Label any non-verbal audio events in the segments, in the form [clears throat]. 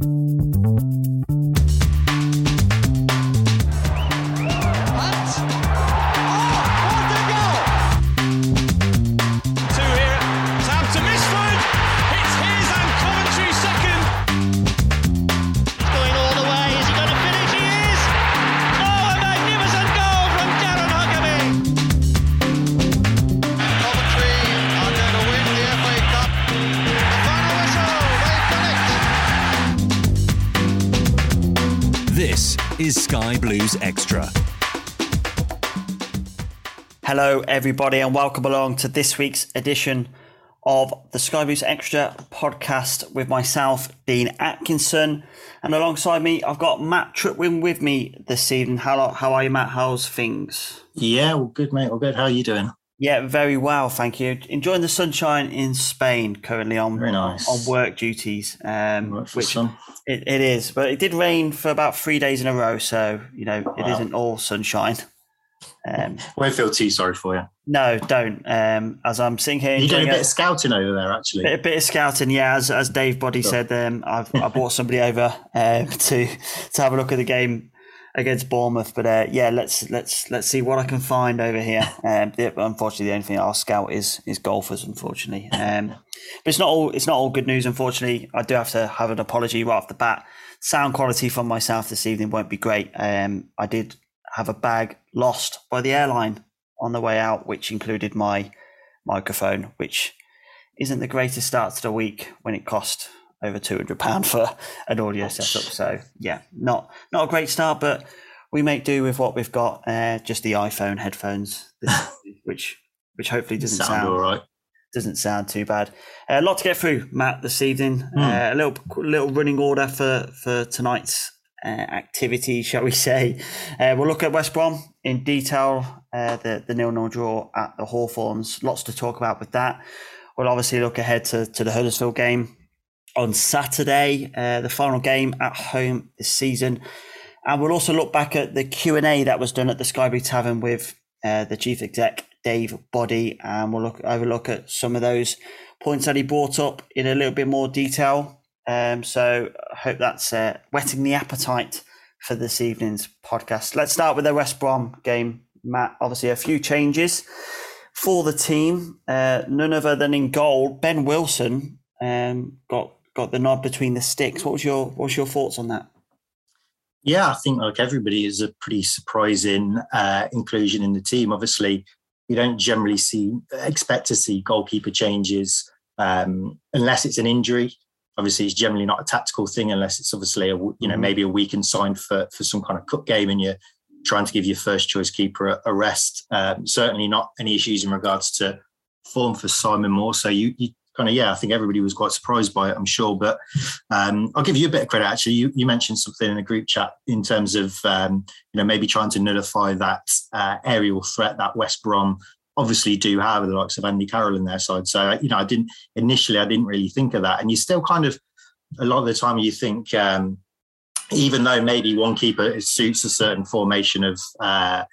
Música is Sky Blues Extra. Hello, everybody, and welcome along to this week's edition of the Sky Blues Extra podcast with myself, Dean Atkinson. And alongside me, I've got Matt Tripwin with me this evening. How, how are you, Matt? How's things? Yeah, well, good, mate. Well, good. How are you doing? Yeah, very well, thank you. Enjoying the sunshine in Spain currently on Very nice. on work duties, um, Work which it, it is. But it did rain for about three days in a row, so you know it Wow. not all sunshine. Um, [laughs] Won't feel too sorry for you. no, don't. Um, as I'm sitting here, You're doing a bit a- of scouting over there, actually. Bit, a bit of scouting, yeah. As, as Dave Boddy Sure. said, um, I've I brought somebody over um, [laughs] to to have a look at the game against Bournemouth. But uh, yeah, let's let's let's see what I can find over here. [laughs] Um, unfortunately, the only thing I'll scout is is golfers. Unfortunately, um, but it's not all it's not all good news. Unfortunately, I do have to have an apology right off the bat. Sound quality from myself this evening won't be great. Um, I did have a bag lost by the airline on the way out, which included my microphone, which isn't the greatest start to the week when it cost over two hundred pound for an audio setup. So yeah, not not a great start, but we make do with what we've got. Uh, just the iPhone headphones, [laughs] which which hopefully doesn't Sound sound all right. doesn't sound too bad. Uh, a lot to get through, Matt, this evening. Hmm. Uh, a little little running order for for tonight's uh, activity, [laughs] shall we say? Uh, we'll look at West Brom in detail. Uh, the the nil nil draw at the Hawthorns. Lots to talk about with that. We'll obviously look ahead to, to the Huddersfield game on Saturday, uh, the final game at home this season, and we'll also look back at the Q and A that was done at the Skyby Tavern with uh, the chief exec Dave Boddy, and we'll look overlook at some of those points that he brought up in a little bit more detail. Um, so I hope that's uh, whetting the appetite for this evening's podcast. Let's start with the West Brom game, Matt. Obviously, a few changes for the team. Uh, none other than in goal, Ben Wilson um, got got the nod between the sticks. What was your what was your thoughts on that? Yeah, I think like everybody is a pretty surprising uh, inclusion in the team. Obviously, you don't generally see expect to see goalkeeper changes um, unless it's an injury. Obviously, it's generally not a tactical thing unless it's obviously a you know Mhm. maybe a weekend sign for for some kind of cup game and you're trying to give your first choice keeper a, a rest. Um, certainly not any issues in regards to form for Simon Moore. So you, you kind of yeah, I think everybody was quite surprised by it. I'm sure, but um, I'll give you a bit of credit. Actually, you, you mentioned something in the group chat in terms of um, you know maybe trying to nullify that uh, aerial threat that West Brom obviously do have the likes of Andy Carroll in their side. So you know, I didn't initially I didn't really think of that, and you still kind of a lot of the time you think. Um, even though maybe one keeper suits a certain formation of uh,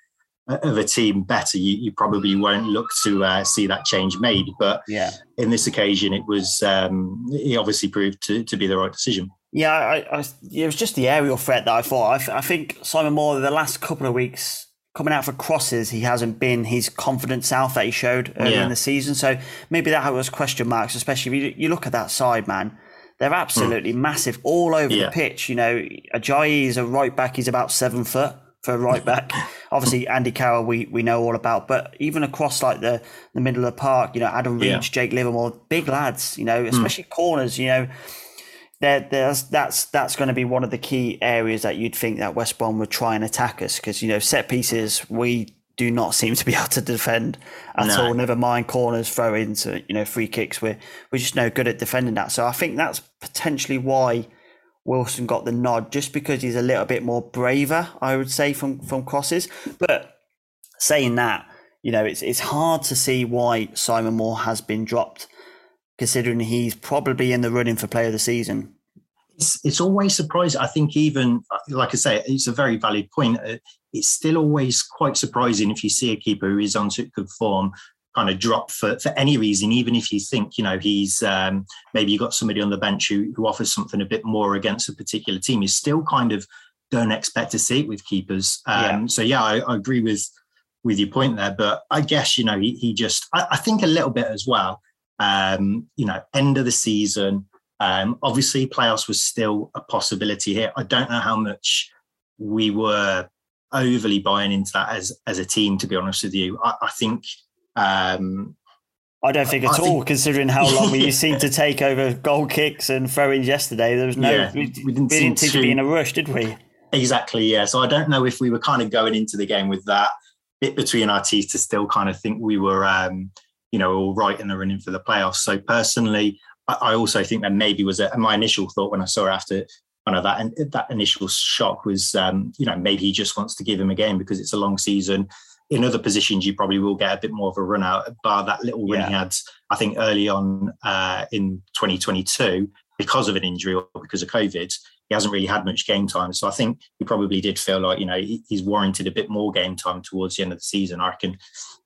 of a team better, you, you probably won't look to uh, see that change made. But Yeah. in this occasion, it was um, it obviously proved to, to be the right decision. Yeah, I, I, it was just the aerial threat that I thought. I, I think Simon Moore, the last couple of weeks, coming out for crosses, he hasn't been his confident self that he showed early yeah. in the season. So maybe that was question marks, especially if you, you look at that side, man. They're absolutely mm. massive all over yeah. the pitch. You know, Ajayi is a right back. He's about seven foot for right back. [laughs] Obviously, Andy Carroll, we, we know all about, but even across like the, the middle of the park, you know, Adam Reach, yeah. Jake Livermore, big lads, you know, especially mm. corners, you know, there, there's that's that's going to be one of the key areas that you'd think that West Brom would try and attack us because you know set pieces we do not seem to be [laughs] able to defend at no. all. Never mind corners, throw ins, you know, free kicks. We're we're just no good at defending that. So I think that's potentially why Wilson got the nod, just because he's a little bit more braver, I would say, from from crosses. But saying that, you know, it's it's hard to see why Simon Moore has been dropped considering he's probably in the running for player of the season. It's, it's always surprising. I think even like I say, it's a very valid point. Uh, it's still always quite surprising if you see a keeper who is on good form kind of drop for, for any reason, even if you think, you know, he's um, maybe you got somebody on the bench who, who offers something a bit more against a particular team. You still kind of don't expect to see it with keepers. Um, yeah. So yeah, I, I, agree with with your point there. But I guess, you know, he, he just I, I think a little bit as well um, you know, end of the season. Um, obviously, playoffs was still a possibility here. I don't know how much we were overly buying into that as as a team. To be honest with you, I, I think. Um, I don't think at I all, think, considering how long we [laughs] seemed to take over goal kicks and throw-ins yesterday. There was no, yeah, we, we, didn't, we didn't seem to, be in a rush, did we? Exactly, yeah. So I don't know if we were kind of going into the game with that bit between our teeth to still kind of think we were, um, you know, all right in the running for the playoffs. So personally, I, also think that maybe was a, my initial thought when I saw after kind of that and that initial shock was, um, you know, maybe he just wants to give him a game because it's a long season. In other positions, you probably will get a bit more of a run out. Bar that little run yeah. he had, I think, early on uh, in 2022 because of an injury or because of COVID, he hasn't really had much game time. So I think he probably did feel like, you know, he's warranted a bit more game time towards the end of the season. I reckon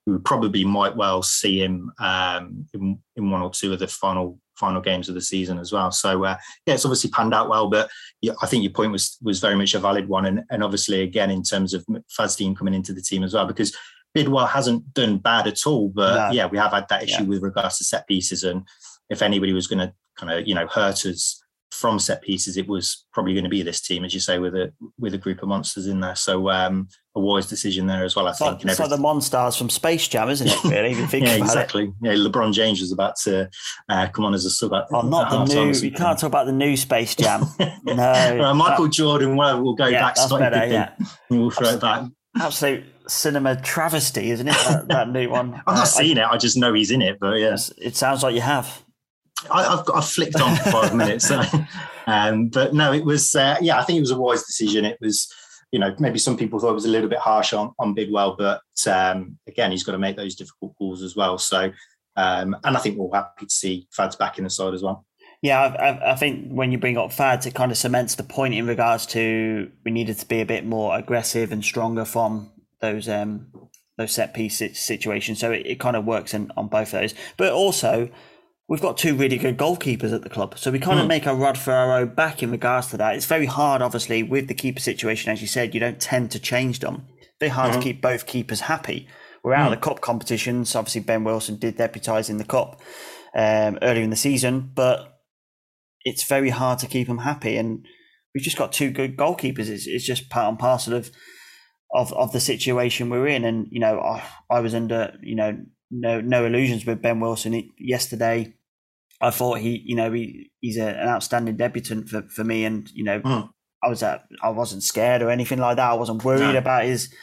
we probably might well see him um, in, in, one or two of the final final games of the season as well. So uh, yeah, it's obviously panned out well, but yeah, I think your point was was very much a valid one, and, and obviously again in terms of Fazdean coming into the team as well, because Bidwell hasn't done bad at all, but no. yeah, we have had that issue yeah. with regards to set pieces, and if anybody was going to kind of you know hurt us from set pieces, it was probably going to be this team, as you say, with a with a group of monsters in there. So um, a wise decision there as well. I it's think. Like, it's like the Monstars from Space Jam, isn't it? Really, if you think [laughs] yeah, about exactly. It. Yeah, LeBron James was about to uh, come on as a sub. Oh, not the new. You can't talk about the new Space Jam. [laughs] no, uh, Michael Jordan. Well, we'll go yeah, back. That's better. Yeah, [laughs] we'll throw it back. Absolute cinema travesty, isn't it? That, that new one. I've not uh, seen I, it. I just know he's in it. But yeah, it sounds like you have. I, have I've flicked on for five minutes. So, um, but no, it was uh, yeah. I think it was a wise decision. It was you know maybe some people thought it was a little bit harsh on on Bidwell, but um, again, he's got to make those difficult calls as well. So um, and I think we're happy to see Fads back in the side as well. Yeah, I, I, think when you bring up Fads, it kind of cements the point in regards to we needed to be a bit more aggressive and stronger from those um, those set piece situations. So it, it kind of works in, on both those. But also, we've got two really good goalkeepers at the club. So we kind mm. of hmm. make a rod for our own back in regards to that. It's very hard, obviously, with the keeper situation, as you said, you don't tend to change them. Very hard mm-hmm. to keep both keepers happy. We're out mm. of the cup competitions. Obviously, Ben Wilson did deputise in the cup um, earlier in the season, but it's very hard to keep them happy. And we've just got two good goalkeepers. It's, it's just part and parcel of, of of the situation we're in. And you know, I, I was under you know no no illusions with Ben Wilson. He, yesterday, I thought he, you know, he he's a, an outstanding debutant for, for me, and you know, mm. I was at, I wasn't scared or anything like that. I wasn't worried no. about his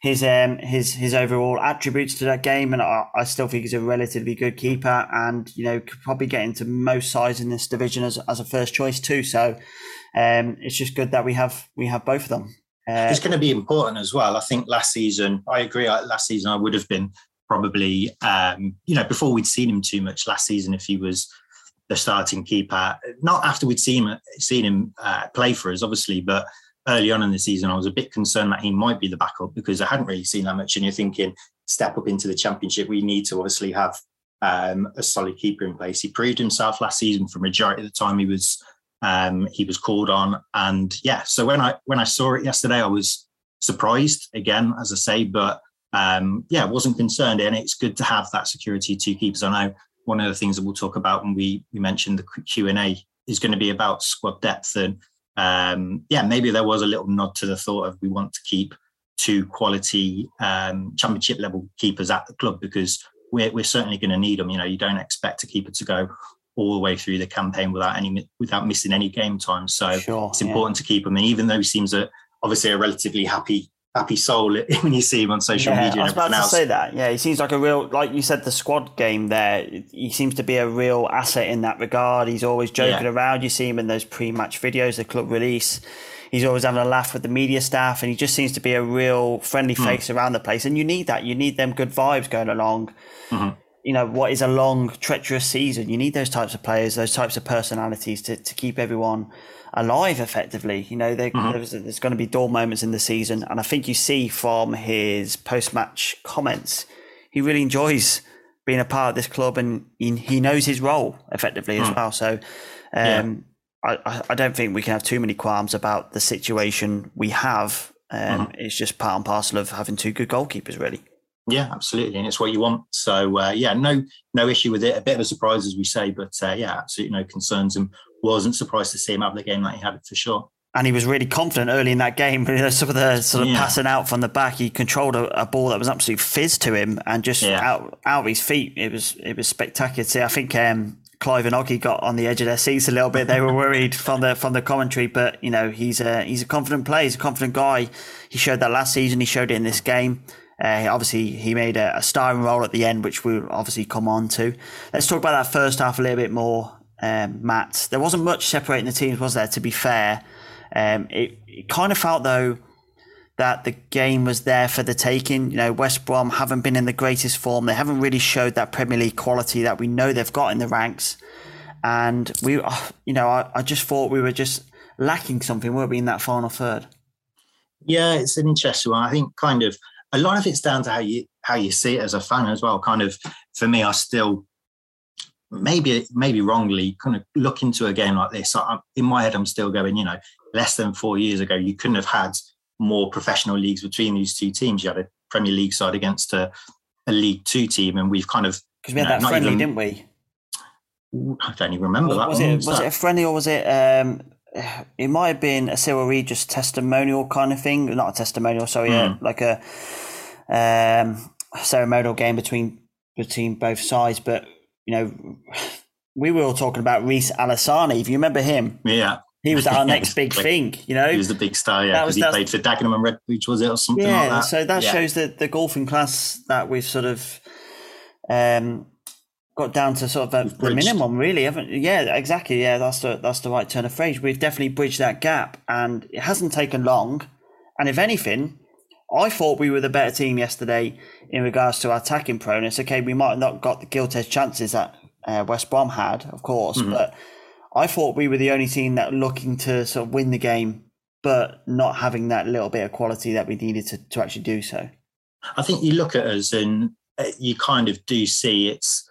his um his his overall attributes to that game, and I, I, still think he's a relatively good keeper, and you know, could probably get into most sides in this division as as a first choice too. So, um, it's just good that we have we have both of them. Uh, it's going to be important as well. I think last season, I agree. Last season, I would have been probably, um, you know, before we'd seen him too much last season, if he was the starting keeper, not after we'd seen him, seen him uh, play for us, obviously, but early on in the season, I was a bit concerned that he might be the backup because I hadn't really seen that much. And you're thinking, step up into the championship, we need to obviously have um, a solid keeper in place. He proved himself last season for majority of the time he was Um, he was called on, and yeah. So when I when I saw it yesterday, I was surprised again, as I say, but um, yeah, wasn't concerned. And it's good to have that security two keepers. I know one of the things that we'll talk about when we we mentioned the Q and A is going to be about squad depth, and um, yeah, maybe there was a little nod to the thought of we want to keep two quality um, championship level keepers at the club because we're we're certainly going to need them. You know, you don't expect a keeper to go all the way through the campaign without any without missing any game time. So sure, it's important yeah. to keep him. And even though he seems a obviously a relatively happy happy soul [laughs] when you see him on social yeah, media. I was about to else. say that. Yeah, he seems like a real, like you said, the squad game there. He seems to be a real asset in that regard. He's always joking yeah. around. You see him in those pre-match videos, the club release. He's always having a laugh with the media staff, and he just seems to be a real friendly hmm. face mm. around the place. And you need that. You need them good vibes going along. Mm-hmm. You know what is a long, treacherous season. You need those types of players, those types of personalities to, to keep everyone alive effectively. You know, mm-hmm. there's, there's, going to be dull moments in the season. And I think you see from his post match comments, he really enjoys being a part of this club and he, he knows his role effectively mm. as well. So, um, yeah. I, I don't think we can have too many qualms about the situation we have. Um, mm-hmm. It's just part and parcel of having two good goalkeepers, really. Yeah, absolutely, and it's what you want. So uh, yeah, no no issue with it. A bit of a surprise, as we say, but uh, yeah, absolutely no concerns. And wasn't surprised to see him have the game that he had it for sure. And he was really confident early in that game. [laughs] You know, Some of the sort of yeah. passing out from the back, he controlled a, a, ball that was absolute fizz to him, and just yeah. out out of his feet, it was it was spectacular. See, I think um, Clive and Oggy got on the edge of their seats a little bit. They were worried from the from the commentary, but you know he's a he's a confident player. He's a confident guy. He showed that last season. He showed it in this game. Uh, obviously, he made a, a starring role at the end, which we'll obviously come on to. Let's talk about that first half a little bit more um, Matt. There wasn't much separating the teams, was there? To be fair, um, it, it, kind of felt though that the game was there for the taking. You know, West Brom haven't been in the greatest form. They haven't really showed that Premier League quality that we know they've got in the ranks. And we, uh, you know, I, I just thought we were just lacking something, weren't we, in that final third? Yeah, it's an interesting one. I think kind of a lot of it's down to how you how you see it as a fan as well. Kind of for me, I still maybe maybe wrongly kind of look into a game like this. I, in my head, I'm still going, you know, less than four years ago, you couldn't have had more professional leagues between these two teams. You had a Premier League side against a, a League Two team, and we've kind of because we had know, that friendly, even, didn't we? I don't even remember was, that. Was one. it was, was it a friendly or was it? Um, [sighs] it might have been a Cyril Regis testimonial kind of thing, not a testimonial. Sorry, mm. like a um, ceremonial game between between both sides, but you know, [sighs] we were all talking about Reese Alasani. If you remember him, yeah, he was our [laughs] next big thing. You know, he was the big star. Yeah, because he played for Dagenham and Redbridge, was it, or something yeah, like that? So that yeah. shows that the golfing class that we've sort of um, got down to sort of a, the minimum, really, haven't? Yeah, exactly. Yeah, that's the that's the right turn of phrase. We've definitely bridged that gap, and it hasn't taken long. And if anything, I thought we were the better team yesterday in regards to our attacking proneness. Okay, we might have not got the gilt edge chances that uh, West Brom had, of course, mm-hmm. but I thought we were the only team that looking to sort of win the game, but not having that little bit of quality that we needed to, to actually do so. I think you look at us and uh, you kind of do see it's.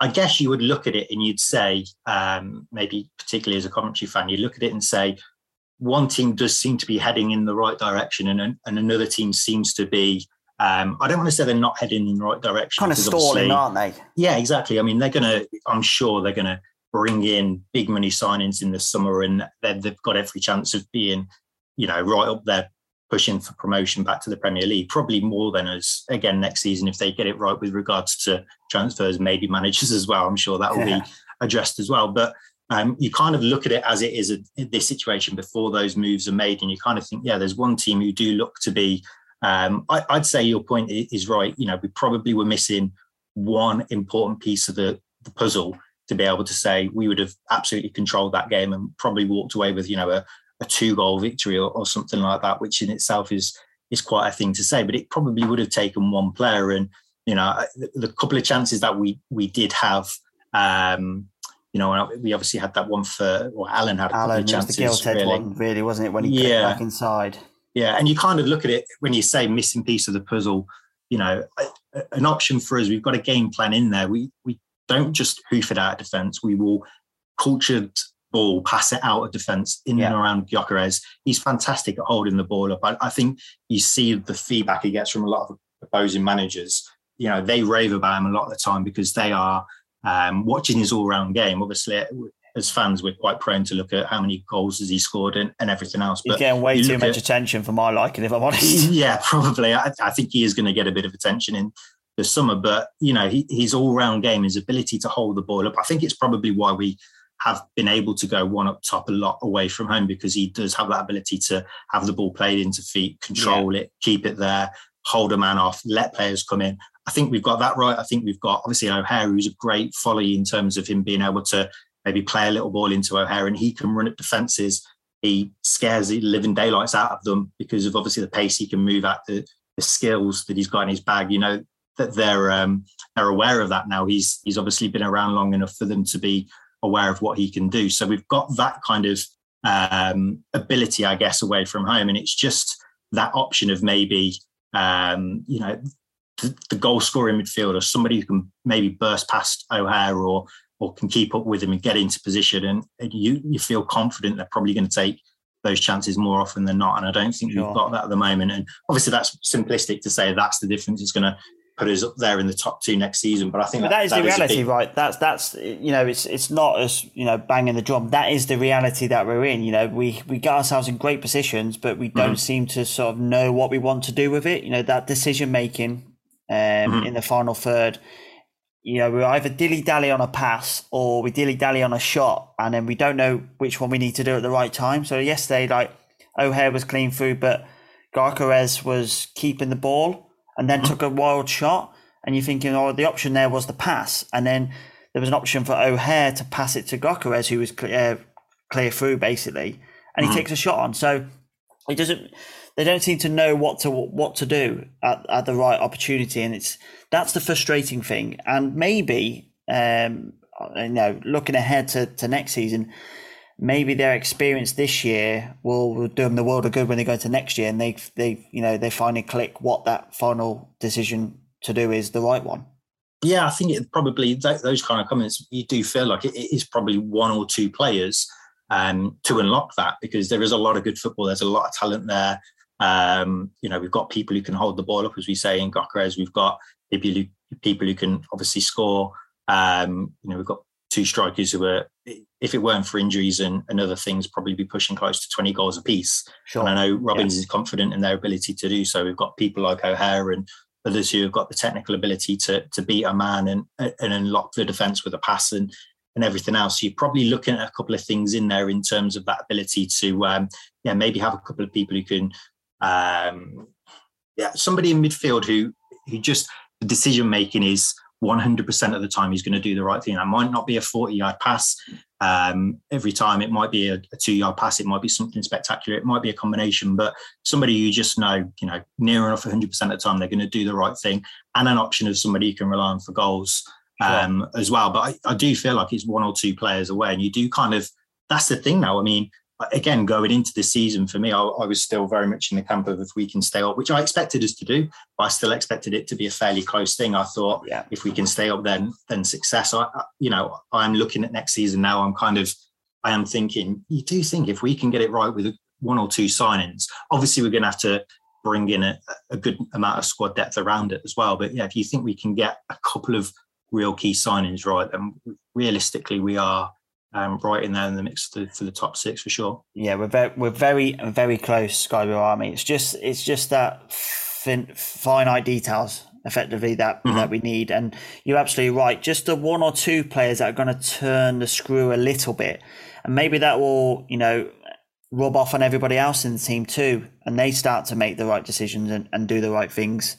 I guess you would look at it and you'd say, um, maybe particularly as a commentary fan, you look at it and say, one team does seem to be heading in the right direction, and, and another team seems to be. Um, I don't want to say they're not heading in the right direction. Kind of stalling, aren't they? Yeah, exactly. I mean, they're going to. I'm sure they're going to bring in big money signings in the summer, and they've got every chance of being, you know, right up there pushing for promotion back to the Premier League. Probably more than us again next season if they get it right with regards to transfers, maybe managers as well. I'm sure that will yeah. be addressed as well. But um, you kind of look at it as it is a, this situation before those moves are made, and you kind of think, yeah, there's one team who do look to be. Um, I, would say your point is right. You know, we probably were missing one important piece of the, the puzzle to be able to say we would have absolutely controlled that game and probably walked away with you know a, a two goal victory or, or, something like that, which in itself is is quite a thing to say. But it probably would have taken one player, and you know the, the couple of chances that we we did have. Um, you know, we obviously had that one for, or Alan had a couple of chances. the gilt really. one, really, wasn't it, when he yeah. back inside? Yeah, and you kind of look at it when you say missing piece of the puzzle. You know, an option for us. We've got a game plan in there. We we don't just hoof it out of defence. We will cultured ball, pass it out of defence in yeah. and around Gyökeres. He's fantastic at holding the ball up. I, I, think you see the feedback he gets from a lot of opposing managers. You know, they rave about him a lot of the time because they are um, watching his all-round game. Obviously, as fans, we're quite prone to look at how many goals has he scored and, and everything else. But He's getting way too much at, attention for my liking, if I'm honest. [laughs] Yeah, probably. I, I think he is going to get a bit of attention in the summer. But you know, he, his all-round game, his ability to hold the ball up. I think it's probably why we have been able to go one up top a lot away from home because he does have that ability to have the ball played into feet, control yeah. it, keep it there, hold a man off, let players come in. I think we've got that right. I think we've got obviously O'Hare, who's a great folly in terms of him being able to maybe play a little ball into O'Hare and he can run at defences. He scares the living daylights out of them because of obviously the pace he can move at, the, the skills that he's got in his bag. You know, that they're um, they're aware of that now. He's he's obviously been around long enough for them to be aware of what he can do. So we've got that kind of um, ability, I guess, away from home, and it's just that option of maybe um, you know the, the goal scoring midfielder, somebody who can maybe burst past O'Hare or or can keep up with him and get into position, and, and you you feel confident they're probably going to take those chances more often than not. And I don't think sure. we've got that at the moment. And obviously, that's simplistic to say that's the difference. It's going to put us up there in the top two next season. But I think that, that is the reality, big... right? That's that's you know, it's it's not as you know banging the drum. That is the reality that we're in. You know, we we got ourselves in great positions, but we don't mm-hmm. seem to sort of know what we want to do with it. You know, that decision making um, mm-hmm. in the final third. You know, we're either dilly dally on a pass or we dilly dally on a shot, and then we don't know which one we need to do at the right time. So yesterday, like O'Hare was clean through, but Gyökeres was keeping the ball and then mm-hmm. took a wild shot. And you're thinking, oh, the option there was the pass. And then there was an option for O'Hare to pass it to Gyökeres, who was clear, clear through basically. And he mm-hmm. takes a shot on. So he doesn't, they don't seem to know what to what to do at, at the right opportunity. And it's, that's the frustrating thing. And maybe, um, you know, looking ahead to, to next season, maybe their experience this year will, will do them the world of good when they go to next year and they they you know they finally click what that final decision to do is the right one. Yeah, I think it probably those kind of comments you do feel like it is probably one or two players um, to unlock that because there is a lot of good football. There's a lot of talent there. Um, you know, we've got people who can hold the ball up, as we say in Gyökeres. We've got people who, people who can obviously score. Um, you know, we've got two strikers who are, if it weren't for injuries and, and other things, probably be pushing close to 20 goals apiece. Sure. And I know Robins yeah. is confident in their ability to do so. We've got people like O'Hare and others who have got the technical ability to to beat a man and and unlock the defence with a pass and and everything else. So you're probably looking at a couple of things in there in terms of that ability to um, yeah maybe have a couple of people who can um, yeah somebody in midfield who who just the decision making is 100% of the time he's going to do the right thing. That might not be a 40 yard pass um, every time. It might be a, a, two yard pass. It might be something spectacular. It might be a combination, but somebody you just know, you know, near enough 100% of the time, they're going to do the right thing and an option of somebody you can rely on for goals um, sure. as well. But I, I do feel like it's one or two players away and you do kind of, that's the thing now. I mean, again, going into the season for me, I, I, was still very much in the camp of if we can stay up, which I expected us to do, but I still expected it to be a fairly close thing. I thought yeah. if we can stay up, then then success. I, you know, I'm looking at next season now. I'm kind of, I am thinking. You do think if we can get it right with one or two signings, obviously we're going to have to bring in a, a good amount of squad depth around it as well. But yeah, if you think we can get a couple of real key signings right, then realistically we are um, right in there in the mix to, for the top six for sure. Yeah, we're very, we're very, very close, Sky Blue Army. It's just, it's just that fin- finite details effectively that mm-hmm. that we need. And you're absolutely right. Just the one or two players that are going to turn the screw a little bit, and maybe that will, you know, rub off on everybody else in the team too, and they start to make the right decisions and, and do the right things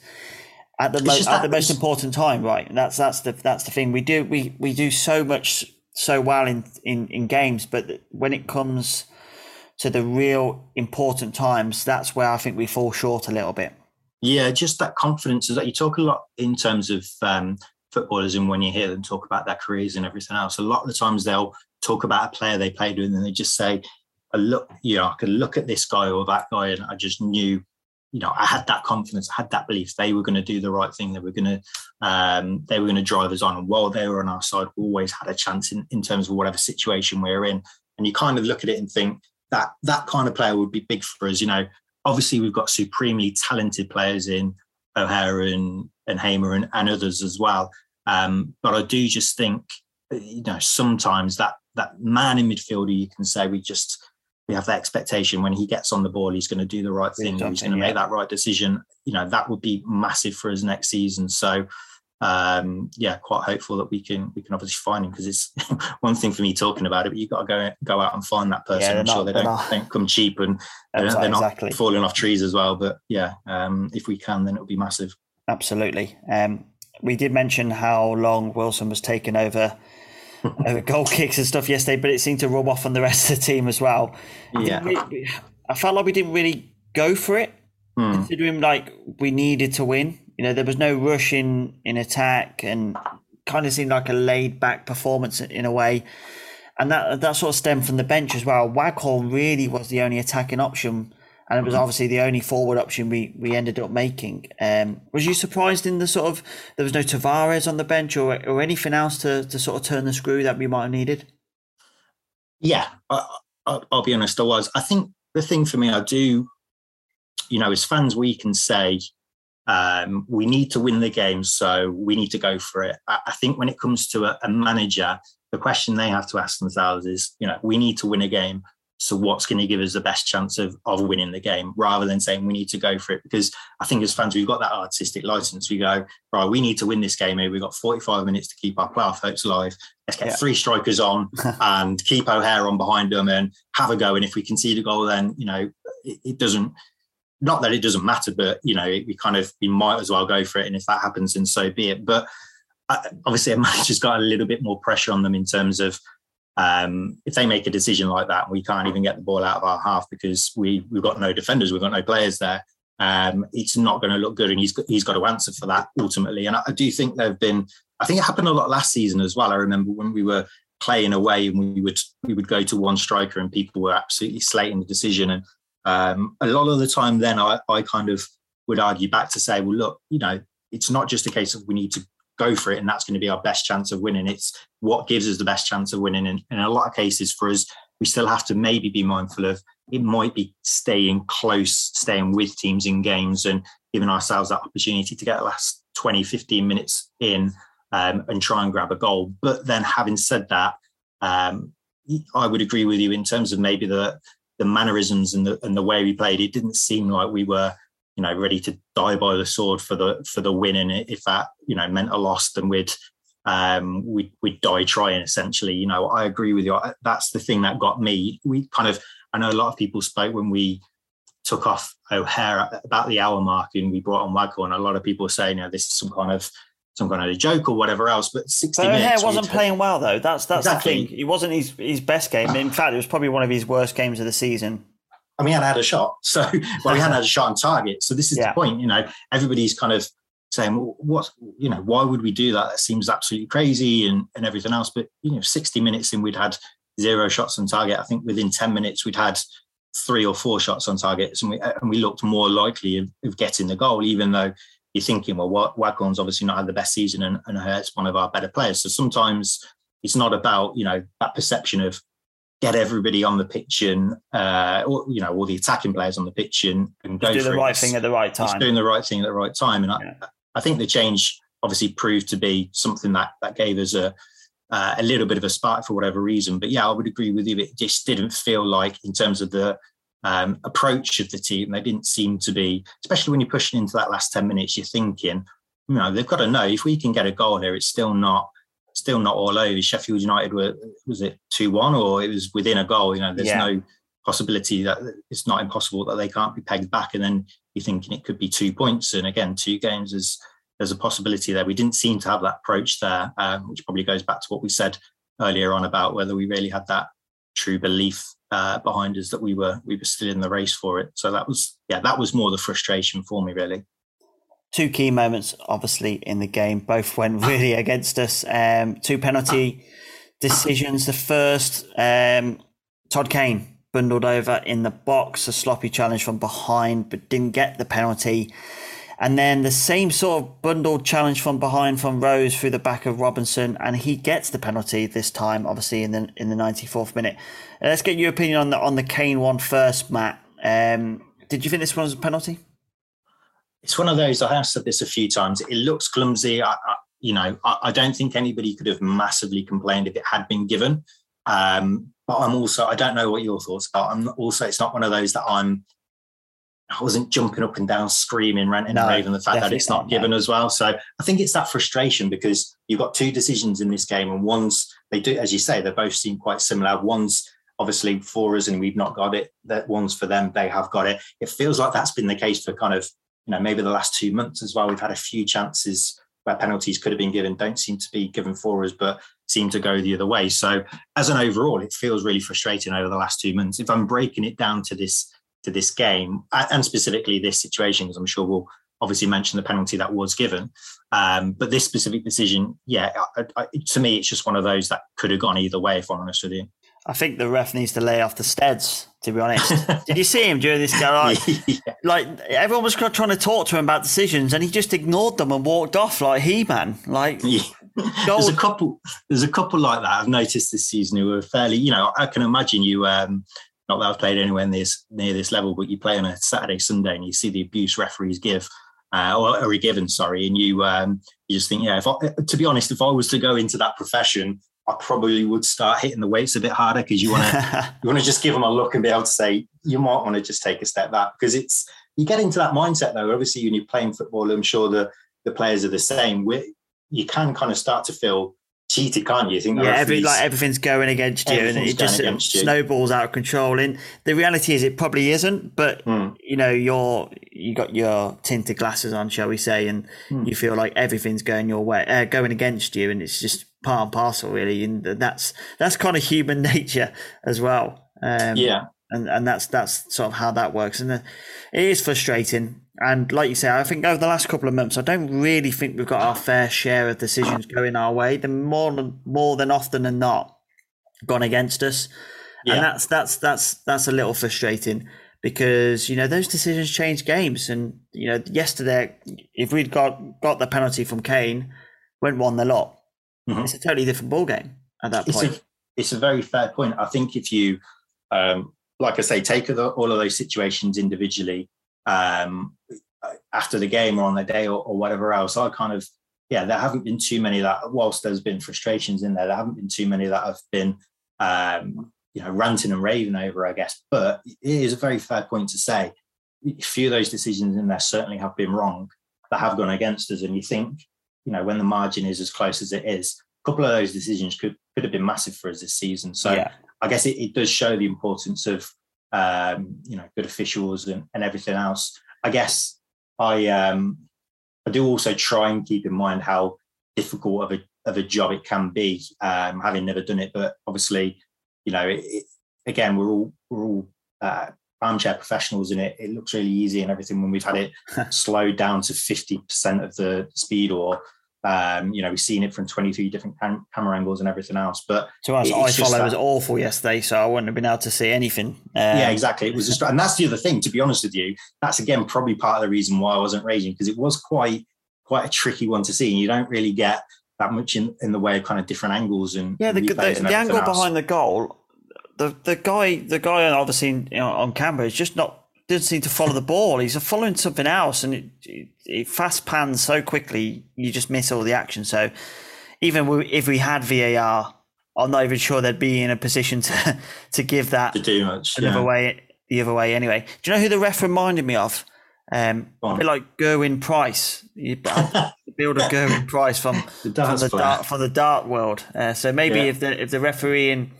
at the mo- at the most important time. Right. That's that's the that's the thing. We do we we do so much so well in, in, in games, but when it comes to the real important times, that's where I think we fall short a little bit. Yeah, just that confidence is that you talk a lot in terms of um, footballers, and when you hear them talk about their careers and everything else, a lot of the times they'll talk about a player they played with, and they just say, "I look, you know, I could look at this guy or that guy, and I just knew you know, I had that confidence, I had that belief they were going to do the right thing. They were going to, um, they were going to drive us on. And while they were on our side, we always had a chance in, in terms of whatever situation we were in. and you kind of look at it and think that that kind of player would be big for us. You know, obviously we've got supremely talented players in O'Hare and, and Hamer and, and others as well. Um, but I do just think, you know, sometimes that that man in midfielder, you can say we just we have that expectation when he gets on the ball, he's going to do the right thing, he's going to make that right decision. You know, that would be massive for us next season. So um, yeah, quite hopeful that we can we can obviously find him because it's [laughs] one thing for me talking about it, but you've got to go go out and find that person. Yeah, I'm not, sure they don't, don't, come cheap and they're, they're not falling off trees as well. But yeah, um, if we can, then it'll be massive. Absolutely. Um, we did mention how long Wilson was taking over. [laughs] over goal kicks and stuff yesterday, but it seemed to rub off on the rest of the team as well. I yeah, really, I felt like we didn't really go for it, hmm. considering like we needed to win. You know, there was no rush in, in attack and kind of seemed like a laid back performance in a way. And that that sort of stemmed from the bench as well. Waghorn really was the only attacking option, and it was obviously the only forward option we, we ended up making. Um, was you surprised in the sort of there was no Tavares on the bench or or anything else to, to sort of turn the screw that we might have needed? Yeah, I, will be honest. I was. I think the thing for me, I do, you know, as fans, we can say um, we need to win the game, so we need to go for it. I, I think when it comes to a, a, manager, the question they have to ask themselves is, you know, we need to win a game. So what's going to give us the best chance of, of winning the game rather than saying we need to go for it? Because I think as fans, we've got that artistic license. We go, right, we need to win this game here. We've got 45 minutes to keep our playoff hopes alive. Let's get yeah. three strikers on [laughs] and keep O'Hare on behind them and have a go. And if we concede a goal, then, you know, it, it doesn't not that it doesn't matter, but you know, we kind of we might as well go for it, and if that happens, then so be it. But uh, obviously, a manager's got a little bit more pressure on them in terms of um, if they make a decision like that, we can't even get the ball out of our half because we we've got no defenders, we've got no players there. Um, it's not going to look good, and he's got, he's got to answer for that ultimately. And I, I do think there've been, I think it happened a lot last season as well. I remember when we were playing away and we would we would go to one striker and people were absolutely slating the decision and um, a lot of the time, then I, I kind of would argue back to say, well, look, you know, it's not just a case of we need to go for it and that's going to be our best chance of winning. It's what gives us the best chance of winning. And, in a lot of cases for us, we still have to maybe be mindful of it might be staying close, staying with teams in games and giving ourselves that opportunity to get the last 20, 15 minutes in um, and try and grab a goal. But then having said that, um, I would agree with you in terms of maybe the the mannerisms and the and the way we played, it didn't seem like we were, you know, ready to die by the sword for the for the win. And if that, you know, meant a loss, then we'd um, we'd, we'd die trying. Essentially, you know, I agree with you. That's the thing that got me. We kind of, I know a lot of people spoke when we took off O'Hare about the hour mark and we brought on Waghorn. A lot of people saying, you know, this is some kind of some kind of joke or whatever else. But 60 but minutes. wasn't playing well though. That's that's exactly. the thing. He wasn't his his best game. In fact, it was probably one of his worst games of the season. I mean, hadn't had a shot. So [laughs] well, he hadn't had a shot on target. So this is yeah. the point. You know, everybody's kind of saying, well, what you know, why would we do that? That seems absolutely crazy and and everything else. But you know, 60 minutes in, we'd had zero shots on target. I think within 10 minutes, we'd had three or four shots on targets, and we and we looked more likely of, of getting the goal, even though you're thinking, well, Waghorn's obviously not had the best season and, and it's one of our better players. So sometimes it's not about, you know, that perception of get everybody on the pitch and, uh, or, you know, all the attacking players on the pitch and, and go do the right it. thing at the right time. doing the right thing at the right time. And yeah. I, I think the change obviously proved to be something that, that gave us a, uh, a little bit of a spark for whatever reason. But yeah, I would agree with you. It just didn't feel like, in terms of the um, approach of the team. They didn't seem to be, especially when you're pushing into that last 10 minutes, you're thinking, you know, they've got to know if we can get a goal here, it's still not still not all over. Sheffield United were was it two one or it was within a goal? You know, there's yeah. no possibility that it's not impossible that they can't be pegged back. And then you're thinking it could be two points. And again, two games is there's a possibility there. We didn't seem to have that approach there, um, which probably goes back to what we said earlier on about whether we really had that true belief uh, behind us that we were we were still in the race for it. So that was yeah, that was more the frustration for me really. Two key moments, obviously, in the game. Both went [laughs] really against us. Um, two penalty decisions. The first, um, Todd Kane bundled over in the box, a sloppy challenge from behind, but didn't get the penalty. And then the same sort of bundled challenge from behind from Rose through the back of Robinson, and he gets the penalty this time, obviously in the in the ninety fourth minute. Uh, let's get your opinion on the on the Kane one first, Matt. Um, did you think this one was a penalty? It's one of those. I have said this a few times. It looks clumsy. I, I you know, I, I, don't think anybody could have massively complained if it had been given. Um, but I'm also, I don't know what your thoughts are. I'm also, it's not one of those that I'm I wasn't jumping up and down screaming, ranting no, and raving the fact that it's not, given no. as well. So I think it's that frustration because you've got two decisions in this game, and one's they do, as you say, they both seem quite similar. One's obviously for us, and we've not got it. That one's for them, they have got it. It feels like that's been the case for kind of you know maybe the last two months as well. We've had a few chances where penalties could have been given, don't seem to be given for us, but seem to go the other way. So as an overall, it feels really frustrating over the last two months. If I'm breaking it down to this to this game and specifically this situation, because I'm sure we'll obviously mention the penalty that was given. Um, but this specific decision, yeah, I, I, to me, it's just one of those that could have gone either way, if I'm honest with you. I think the ref needs to lay off the steads. To be honest, [laughs] did you see him during this? Like, [laughs] yeah. like everyone was trying to talk to him about decisions, and he just ignored them and walked off like he man. Like, yeah. [laughs] there's a couple. There's a couple like that I've noticed this season who are fairly. You know, I can imagine you. Um, not that I've played anywhere near this, near this level, but you play on a Saturday, Sunday, and you see the abuse referees give, uh, or are given, sorry, and you um, you just think, yeah. If I, to be honest, if I was to go into that profession, I probably would start hitting the weights a bit harder because you want to [laughs] you want to just give them a look and be able to say you might want to just take a step back because it's you get into that mindset though. Obviously, when you're playing football, I'm sure the the players are the same. We, you can kind of start to feel cheated, can't you? you think yeah, every, like everything's going against you, and it just snowballs out of control. And the reality is, it probably isn't. But mm. you know, you're you got your tinted glasses on, shall we say, and mm. you feel like everything's going your way, uh, going against you, and it's just part and parcel, really. And that's that's kind of human [laughs] nature as well. Um, yeah, and and that's that's sort of how that works, and uh, it is frustrating and like you say, I think over the last couple of months, I don't really think we've got our fair share of decisions going our way. They're more than more than often than not gone against us, yeah. and that's that's that's that's a little frustrating because you know those decisions change games. And you know, yesterday, if we'd got got the penalty from Kane, went one the lot, mm-hmm. it's a totally different ball game at that it's point. A, it's a very fair point. I think if you, um, like I say, take all of those situations individually um, after the game or on the day or, or, whatever else. I kind of, yeah, there haven't been too many that, whilst there's been frustrations in there, there haven't been too many that have been, um, you know, ranting and raving over, I guess. But it is a very fair point to say. A few of those decisions in there certainly have been wrong that have gone against us. And you think, you know, when the margin is as close as it is, a couple of those decisions could could have been massive for us this season. So yeah. I guess it, it does show the importance of um, you know, good officials and, and everything else. I guess I um, I do also try and keep in mind how difficult of a of a job it can be, um, having never done it. But obviously, you know, it, it, again, we're all we're all uh, armchair professionals, in it it looks really easy and everything when we've had it [laughs] slowed down to fifty percent of the speed or um, you know, we've seen it from 23 different cam- camera angles and everything else. But to us, iFollow was awful yesterday, so I wouldn't have been able to see anything. Um, yeah, exactly. It was just, and that's the other thing. To be honest with you, that's again probably part of the reason why I wasn't raging because it was quite quite a tricky one to see. And you don't really get that much in, in the way of kind of different angles and yeah, the, the, the angle else. behind the goal. The the guy the guy obviously you know, on camera is just not doesn't seem to follow the ball. He's following something else, and it, it, it, fast pans so quickly, you just miss all the action. So even if we had VAR, I'm not even sure they'd be in a position to [laughs] to give that to do much another yeah. way the other way. Anyway, do you know who the ref reminded me of? Um, a bit like Gerwyn Price, the [laughs] build of Gerwyn Price from, the from the dark from the dark world. Uh, so maybe yeah. if the if the referee in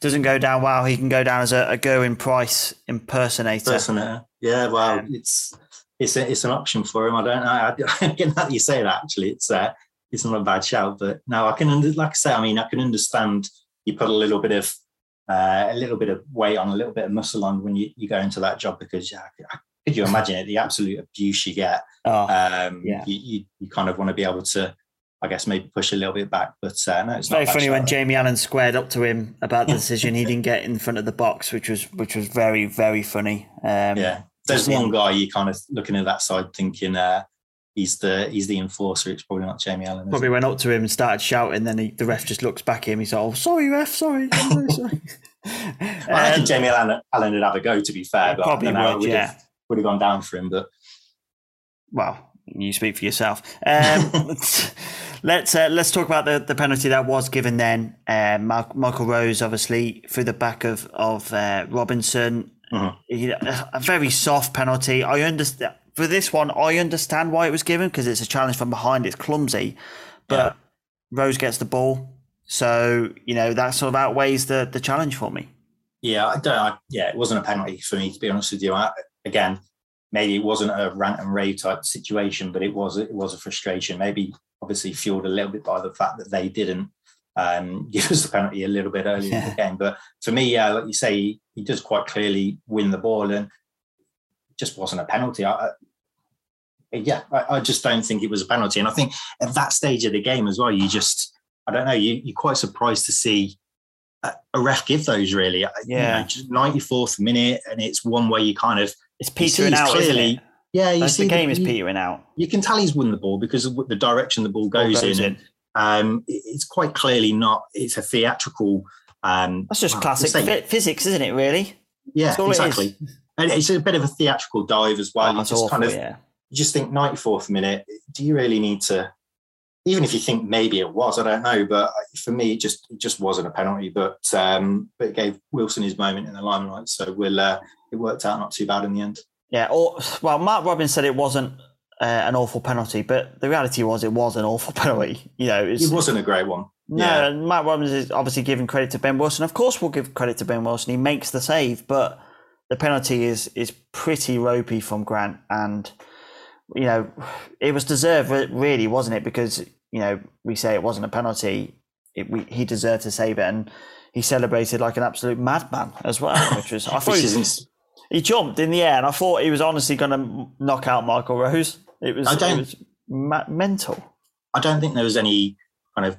doesn't go down well, he can go down as a, a Gerwyn Price impersonator. Impersonator. Yeah, well, um, it's it's a, it's an option for him. I don't know. I, [laughs] get that you say that. Actually, it's uh, it's not a bad shout. But no, I can like I say. I mean, I can understand you put a little bit of uh, a little bit of weight on, a little bit of muscle on when you, you go into that job because yeah, could you imagine it? The absolute abuse you get. Oh, um, yeah. You, you, you kind of want to be able to I guess maybe push a little bit back. But uh, no, it's, it's very funny when Jamie Allen squared up to him about the [laughs] decision he didn't get in front of the box, which was which was very very funny. Um, yeah, there's one guy you kind of looking at that side thinking, uh, he's the he's the enforcer. It's probably not Jamie Allen. Probably went up to him and started shouting. Then he, the ref just looks back at him. He's like, "Oh, sorry, ref, sorry." sorry. [laughs] [laughs] I reckon um, Jamie Allen, Allen would have a go. To be fair, but probably would, would, yeah. have, would have gone down for him. But well, you speak for yourself. Um, let's uh, let's talk about the, the penalty that was given then. Uh, Michael Rose, obviously, through the back of of uh, Robinson. Mm-hmm. A very soft penalty. I understand for this one. I understand why it was given because it's a challenge from behind. It's clumsy, but yeah. Rose gets the ball, so you know that sort of outweighs the the challenge for me. Yeah, I don't. I, yeah, it wasn't a penalty for me to be honest with you. I, again, maybe it wasn't a rant and rave type situation, but it was it was a frustration. Maybe obviously fueled a little bit by the fact that they didn't um, [laughs] give us the penalty a little bit earlier yeah. in the game. But for me, yeah, like you say, he does quite clearly win the ball, and just wasn't a penalty. I, yeah, I, I, just don't think it was a penalty. And I think at that stage of the game as well, you just, I don't know, you, you're quite surprised to see a, a ref give those really. Yeah. You know, 94th minute, and it's one where you kind of it's petering out, clearly. Yeah, you That's see the game the, is petering out. You can tell he's won the ball because of the direction the ball goes, ball goes in. in. Um, it's quite clearly not. It's a theatrical. Um, That's just classic physics, isn't it? Really? Yeah, exactly. It and it's a bit of a theatrical dive as well. Oh, you just awful, kind of, yeah. you just think 94th minute. Do you really need to? Even if you think maybe it was, I don't know. But for me, it just it just wasn't a penalty. But um, but it gave Wilson his moment in the limelight. So we'll uh, it worked out not too bad in the end. Yeah, or well, Mark Robins said it wasn't uh, an awful penalty, but the reality was it was an awful [laughs] penalty. You know, it wasn't a great one. No, yeah. Matt Robins is obviously giving credit to Ben Wilson. Of course, we'll give credit to Ben Wilson. He makes the save, but the penalty is is pretty ropey from Grant, and you know it was deserved, really, wasn't it? Because you know we say it wasn't a penalty, it, we, he deserved to save it, and he celebrated like an absolute madman as well, [laughs] which was I thought. is he jumped in the air, and I thought he was honestly going to knock out Michael Rose. It was, I don't, was ma- mental. I don't think there was any kind of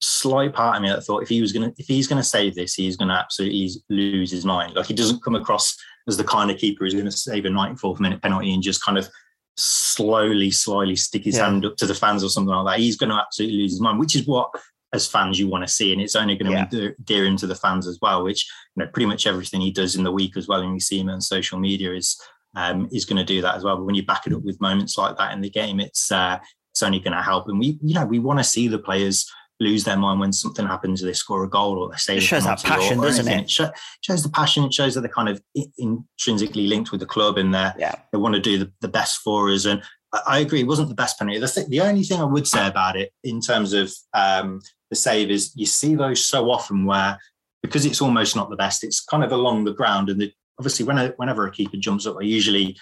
slight part of me that thought if he was going to if he's going to save this, he's going to absolutely lose his mind. Like he doesn't come across as the kind of keeper who's going to save a 94th minute penalty and just kind of slowly, slowly stick his yeah. hand up to the fans or something like that. He's going to absolutely lose his mind, which is what as fans you want to see, and it's only going to yeah. be endearing to the fans as well. Which you know, pretty much everything he does in the week as well, and you see him on social media is um, is going to do that as well. But when you back it up with moments like that in the game, it's uh, it's only going to help. And we, you know, we want to see the players lose their mind when something happens, or they score a goal or they say it shows that passion, doesn't it? It shows the passion. It shows that they're kind of intrinsically linked with the club and they yeah. they want to do the, the best for us. And I agree, it wasn't the best penalty. The, th- the only thing I would say about it in terms of um, the save is you see those so often where because it's almost not the best, it's kind of along the ground. And the, obviously, when whenever a keeper jumps up, they usually,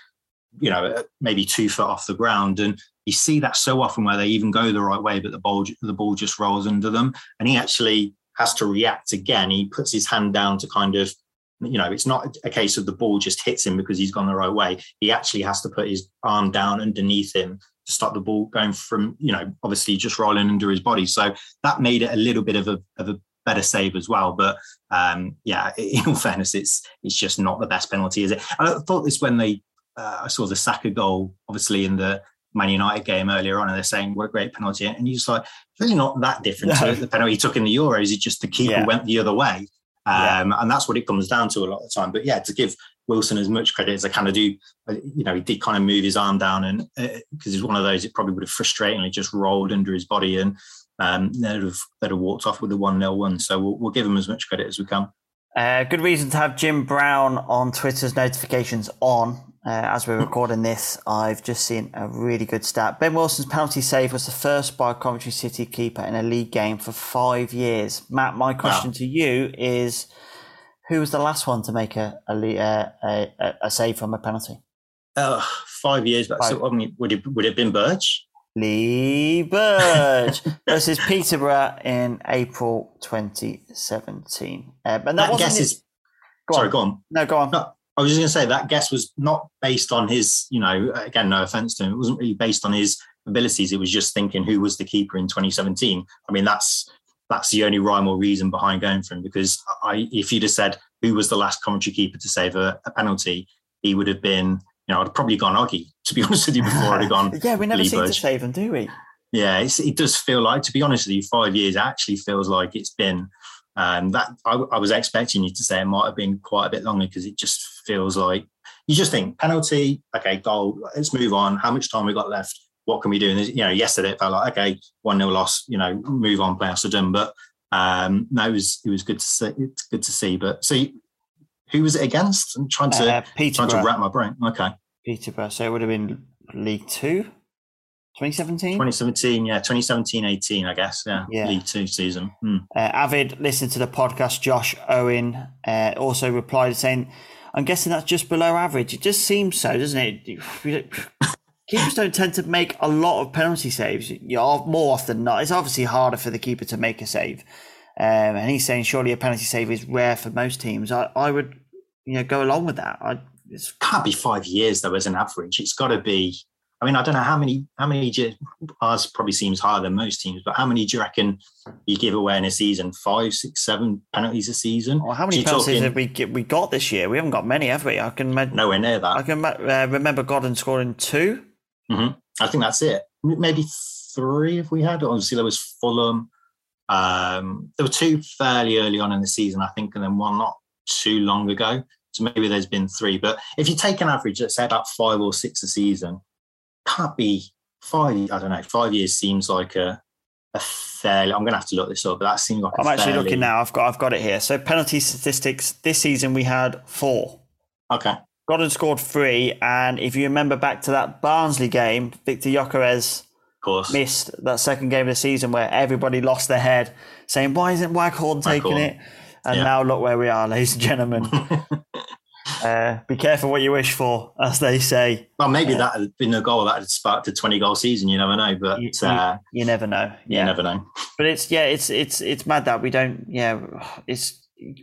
you know, maybe two foot off the ground. And you see that so often where they even go the right way, but the ball the ball just rolls under them, and he actually has to react again. He puts his hand down to kind of you know, it's not a case of the ball just hits him because he's gone the right way. He actually has to put his arm down underneath him to stop the ball going from, you know, obviously just rolling under his body. So that made it a little bit of a, of a better save as well. But um, yeah, [laughs] in all fairness, it's it's just not the best penalty, is it? I thought this when they uh, I saw the Saka goal, obviously in the Man United game earlier on, and they're saying what a great penalty, and you're just like, it's really not that different no. to the penalty he took in the Euros. It's just the keeper yeah. went the other way, um, yeah. and that's what it comes down to a lot of the time. But yeah, to give Wilson as much credit as I kind of do. Uh, you know, he did kind of move his arm down, and because uh, he's one of those, it probably would have frustratingly just rolled under his body, and um, they'd have they'd have walked off with the one 0 one. So we'll, we'll, give him as much credit as we can. Uh, good reason to have Jim Brown on Twitter's notifications on. Uh, as we're recording this, I've just seen a really good stat. Ben Wilson's penalty save was the first by a Coventry City keeper in a league game for five years. Matt, my question wow. to you is who was the last one to make a a, a, a, a save from a penalty? Uh, five years back. Five. So, I mean, would it would it have been Burge? Lee Burge versus Peterborough in April 2017. Uh, and that, that guess is. Go sorry, on. go on. No, go on. No, I was just going to say that guess was not based on his, you know, again, no offense to him, it wasn't really based on his abilities. It was just thinking who was the keeper in 2017. I mean, that's that's the only rhyme or reason behind going for him. Because I, if you'd have said who was the last commentary keeper to save a, a penalty, he would have been you know, I'd probably gone Oggy, to be [laughs] honest with you, before I'd have gone. [laughs] yeah, we never Lee seem to save them, do we? Yeah, it's, it does feel like, to be honest with you, five years actually feels like it's been. Um, that I, I was expecting you to say it might have been quite a bit longer because it just feels like you just think penalty, okay, goal, let's move on. How much time we got left? What can we do? And you know, yesterday it felt like okay, one nil loss. You know, move on, playoffs are done. But um, no, it was it was good to see. It's good to see. But see, who was it against? I'm trying to Uh, trying to wrap my brain. Okay, Peterborough. So it would have been League Two, 2017. 2017, yeah, 2017, 18, I guess, yeah, Yeah. League Two season. Hmm. Uh, Avid listened to the podcast. Josh Owen uh, also replied saying, "I'm guessing that's just below average. It just seems so, doesn't it? [laughs] Keepers don't tend to make a lot of penalty saves. You know, more often than not, it's obviously harder for the keeper to make a save. Um, and he's saying surely a penalty save is rare for most teams. I, I would, you know, go along with that. I, it's can't be five years though as an average. It's got to be. I mean, I don't know how many. How many? do Ours probably seems higher than most teams, but how many do you reckon you give away in a season? Five, six, seven penalties a season. Well, how So many penalties talking have we we got this year? We haven't got many, have we? I can imagine. Nowhere near that. I can uh, remember Godden scoring two. hmm I think that's it. Maybe three if we had. Obviously, there was Fulham. Um, there were two fairly early on in the season, I think, and then one not too long ago. So maybe there's been three. But if you take an average, let's say about five or six a season, can't be five. I don't know. Five years seems like a a fairly. I'm going to have to look this up, but that seems like. a I'm actually fairly- looking now. I've got I've got it here. So penalty statistics this season we had four. Okay. Godden scored three, and if you remember back to that Barnsley game, Viktor Gyökeres. missed that second game of the season where everybody lost their head, saying, "Why isn't Waghorn taking it?" And Yeah. now look where we are, [laughs] ladies and gentlemen. [laughs] uh, be careful what you wish for, as they say. Well, maybe that had been a goal that had sparked a 20 goal season. You never know, but You, uh, you never know. you never know. but it's yeah, it's it's it's mad that we don't. Yeah, it's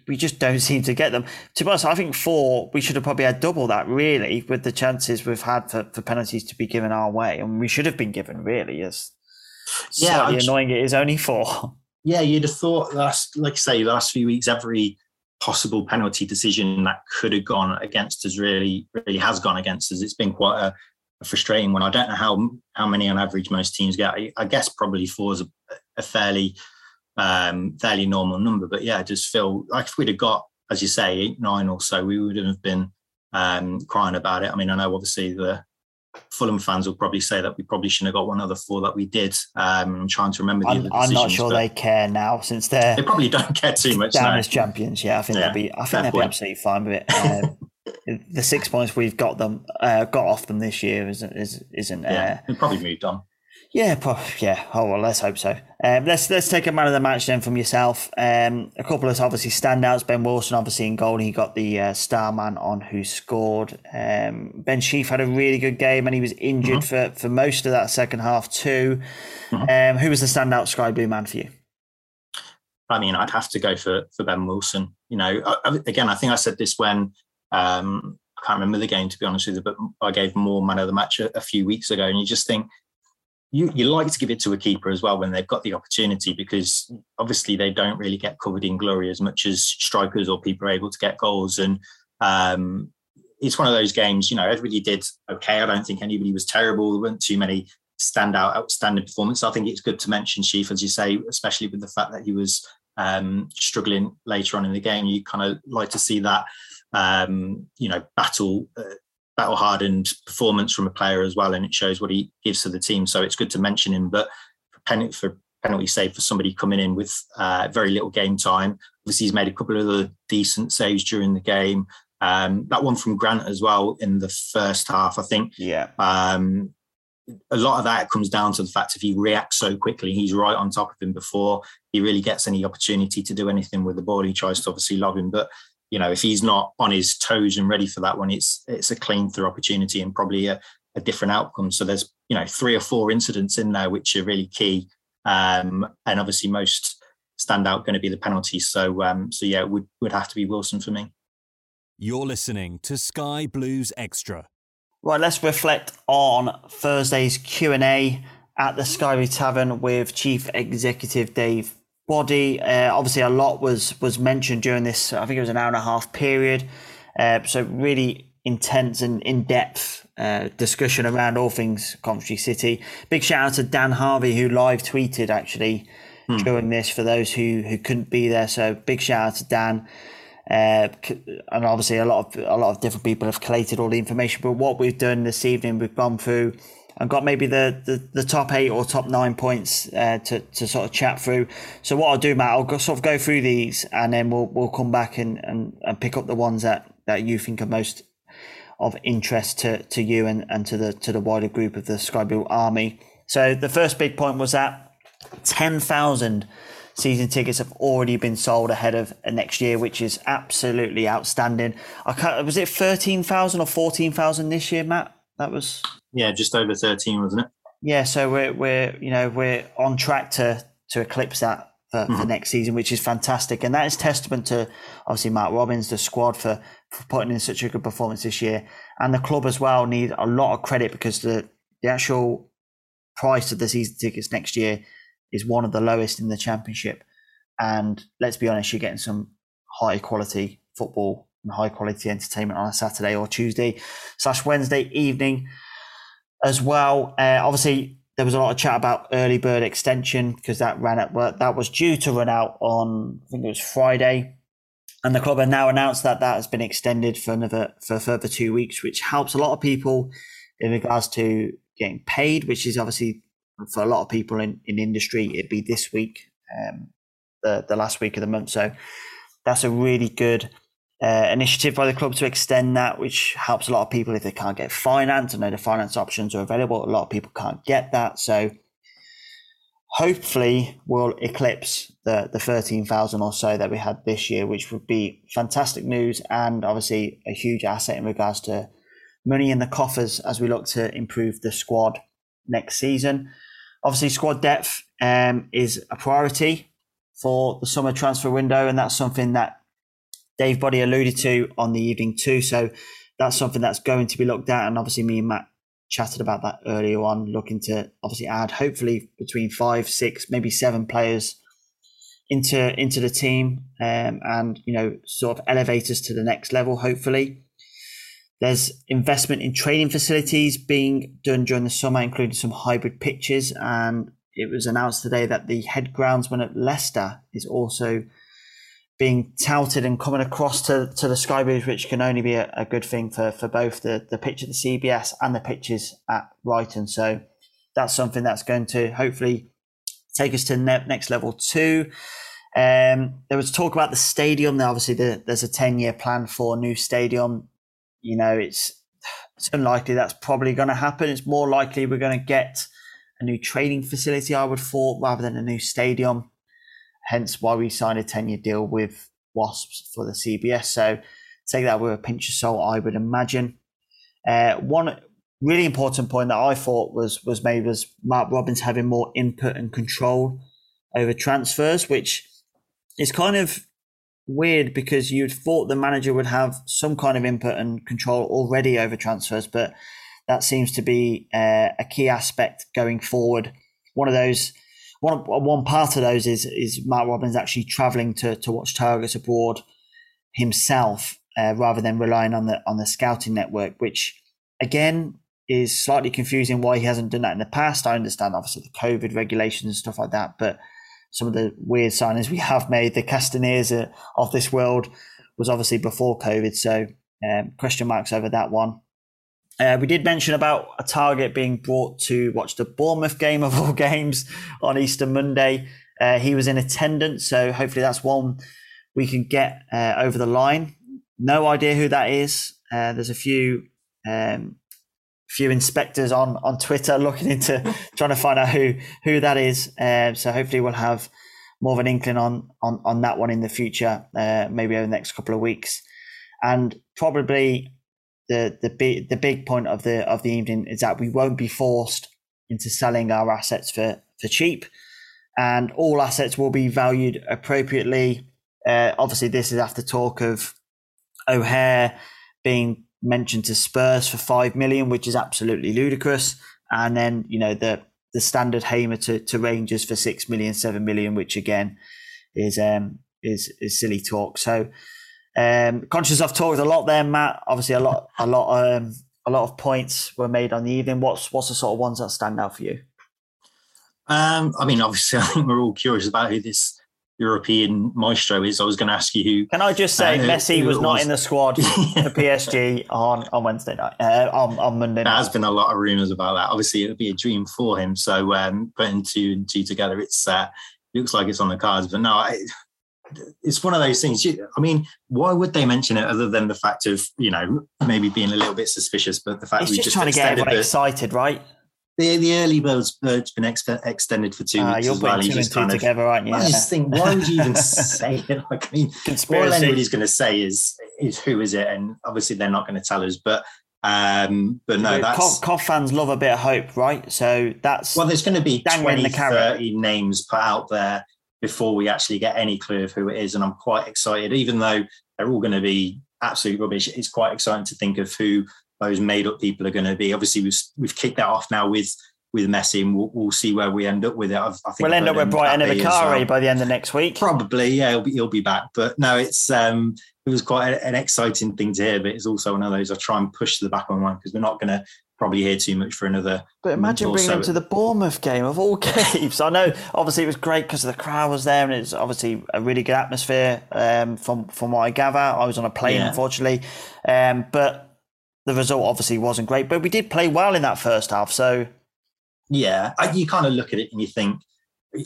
we just don't [laughs] seem to get them. To be honest, I think four we should have probably had double that really with the chances we've had for, for penalties to be given our way, and we should have been given really. As Yeah, slightly annoying it is only four. Yeah, you'd have thought last, like I say, last few weeks, every possible penalty decision that could have gone against us really, really has gone against us. It's been quite a, a frustrating one. I don't know how how many on average most teams get. I, I guess probably four is a, a fairly um, fairly normal number. But yeah, I just feel like if we'd have got, as you say, eight, nine or so, we wouldn't have been um, crying about it. I mean, I know obviously the Fulham fans will probably say that we probably shouldn't have got one of the four that we did. Um, I'm trying to remember the I'm, other I'm not sure they care now since they're They probably don't care too much. down as champions. Yeah, I think Yeah, they'll be. I think they'll be absolutely fine with it. [laughs] Um, the six points we've got them uh, got off them this year isn't is, isn't uh, Yeah, probably moved on. Yeah, yeah. Oh well, let's hope so. Um, let's let's take a man of the match then from yourself. Um, a couple of obviously standouts. Ben Wilson, obviously in goal, he got the uh, star man on who scored. Um, ben Sheaf had a really good game, and he was injured for for most of that second half too. Um, who was the standout Sky Blue man for you? I mean, I'd have to go for for Ben Wilson. You know, I, I- again, I think I said this when um, I can't remember the game to be honest with you, but I gave more man of the match a, a few weeks ago, and you just think you you like to give it to a keeper as well when they've got the opportunity because obviously they don't really get covered in glory as much as strikers or people are able to get goals and. Um, it's one of those games, you know, everybody did okay. I don't think anybody was terrible. There weren't too many standout, outstanding performances. I think it's good to mention Sheaf, as you say, especially with the fact that he was um, struggling later on in the game. You kind of like to see that, um, you know, battle, uh, battle hardened performance from a player as well, and it shows what he gives to the team. So it's good to mention him. But for penalty, for penalty save for somebody coming in with uh, very little game time, obviously he's made a couple of other decent saves during the game. Um, that one from Grant as well in the first half, I think. Yeah, Um, a lot of that comes down to the fact if he reacts so quickly, he's right on top of him before he really gets any opportunity to do anything with the ball. He tries to obviously lob him, but you know if he's not on his toes and ready for that one, it's it's a clean through opportunity and probably a, a different outcome. So there's you know three or four incidents in there which are really key, um, and obviously most stand out going to be the penalties. So um, so yeah, it would would have to be Wilson for me. You're listening to Sky Blues Extra. Right, let's reflect on Thursday's Q and A at the Skyway Tavern with Chief Executive Dave Boddy. Uh, obviously, a lot was was mentioned during this. I think it was an hour and a half period. Uh, so really intense and in depth uh, discussion around all things Coventry City. Big shout out to Dan Harvey who live tweeted actually hmm. during this for those who who couldn't be there. So big shout out to Dan. Uh, and obviously, a lot of a lot of different people have collated all the information. But what we've done this evening, we've gone through and got maybe the, the, the top eight or top nine points uh, to, to sort of chat through. So what I'll do, Matt, I'll go, sort of go through these and then we'll we'll come back and, and, and pick up the ones that, that you think are most of interest to, to you and, and to the to the wider group of the Sky Army. So the first big point was that ten thousand season tickets have already been sold ahead of next year, which is absolutely outstanding. I can't, was it thirteen thousand or fourteen thousand this year, Matt? That was yeah, just over thirteen, wasn't it? Yeah, so we're we're you know we're on track to to eclipse that for, mm-hmm. for next season, which is fantastic, and that is testament to obviously Mark Robins, the squad for, for putting in such a good performance this year, and the club as well need a lot of credit because the the actual price of the season tickets next year is one of the lowest in the championship. And let's be honest, you're getting some high quality football and high quality entertainment on a Saturday or Tuesday slash Wednesday evening as well. Uh, obviously, there was a lot of chat about early bird extension because that ran at work. That was due to run out on I think it was Friday, and the club have now announced that that has been extended for another for further two weeks, which helps a lot of people in regards to getting paid, which is obviously for a lot of people in, in industry, it'd be this week, um, the, the last week of the month. So that's a really good uh, initiative by the club to extend that, which helps a lot of people if they can't get finance. I know the finance options are available. A lot of people can't get that. So hopefully we'll eclipse the, the 13,000 or so that we had this year, which would be fantastic news and obviously a huge asset in regards to money in the coffers as we look to improve the squad next season. Obviously, squad depth um, is a priority for the summer transfer window, and that's something that Dave Boddy alluded to on the evening too. So that's something that's going to be looked at, and obviously, me and Matt chatted about that earlier on, looking to obviously add hopefully between five, six, maybe seven players into into the team, um, and you know, sort of elevate us to the next level. Hopefully, there's investment in training facilities being done during the summer, including some hybrid pitches. And it was announced today that the head groundsman at Leicester is also being touted and coming across to, to the Sky Blues, which can only be a, a, good thing for, for both the, the pitch at the CBS and the pitches at Ryton. So that's something that's going to hopefully take us to ne- next level two. Um, there was talk about the stadium. Obviously, the, there's a 10 year plan for a new stadium you know, it's it's unlikely that's probably going to happen. It's more likely we're going to get a new training facility, I would thought, rather than a new stadium. Hence why we signed a 10 year deal with Wasps for the CBS. So take that with a pinch of salt, I would imagine. Uh, one really important point that I thought was was made was Mark Robins having more input and control over transfers, which is kind of weird because you'd thought the manager would have some kind of input and control already over transfers, but that seems to be uh, a key aspect going forward. One of those, one one part of those is is Mark Robins actually travelling to to watch targets abroad himself uh, rather than relying on the on the scouting network, which again is slightly confusing why he hasn't done that in the past. I understand obviously the COVID regulations and stuff like that, but some of the weird signings we have made. The Castaniers of this world was obviously before COVID, so um, question marks over that one. Uh, we did mention about a target being brought to watch the Bournemouth game of all [laughs] games on Easter Monday. Uh, he was in attendance, so hopefully that's one we can get uh, over the line. No idea who that is. Uh, there's a few um, few inspectors on on Twitter [laughs] looking into [laughs] trying to find out who who that is. Uh, so hopefully we'll have more of an inkling on on on that one in the future, uh, maybe over the next couple of weeks, and probably the the big the big point of the of the evening is that we won't be forced into selling our assets for for cheap, and all assets will be valued appropriately. Uh, obviously, this is after talk of O'Hare being mentioned to Spurs for five million, which is absolutely ludicrous. And then you know the the standard Hamer to, to Rangers for six million, seven million, which again is um is is silly talk. So Um, conscious I've talked a lot there, Matt. Obviously, a lot, a lot, um, a lot of points were made on the evening. What's what's the sort of ones that stand out for you? Um, I mean, obviously, [laughs] I think we're all curious about who this European maestro is. I was going to ask you who. Can I just say, uh, Messi was not was. in the squad [laughs] for PSG on, on Wednesday night, uh, on, on Monday night. There has been a lot of rumours about that. Obviously, it would be a dream for him. So, um, putting two and two together, it's uh, looks like it's on the cards. But no, I, it's one of those things. I mean, why would they mention it other than the fact of you know maybe being a little bit suspicious? But the fact it's we just, just trying to get everyone the, excited, right? The, the early bird's bird's been ex- extended for two uh, weeks you're as well. Two and two together, of, aren't you? I just think, why would you even [laughs] say it? [laughs] Like, I mean, Conspiracy. all anybody's going to say is is who is it, and obviously they're not going to tell us. But um, but no, that's Cov fans love a bit of hope, right? So that's well, there's going to be 20, 30 names put out there before we actually get any clue of who it is. And I'm quite excited, even though they're all going to be absolute rubbish. It's quite exciting to think of who those made up people are going to be. Obviously, we've, we've kicked that off now with with Messi, and we'll, we'll see where we end up with it. I, I think we'll end up with Bright Enobakhare well. by the end of next week. Probably, yeah, he'll be, he'll be back. But no, it's um, it was quite an exciting thing to hear. But it's also one of those I try and push to the back of my mind because we're not going to probably hear too much for another. But imagine bringing so. him to the Bournemouth game of all [laughs] games. I know, obviously, it was great because the crowd was there, and it's obviously a really good atmosphere. Um, from from what I gather, I was on a plane, yeah. unfortunately, um, but the result obviously wasn't great. But we did play well in that first half, so yeah, you kind of look at it and you think.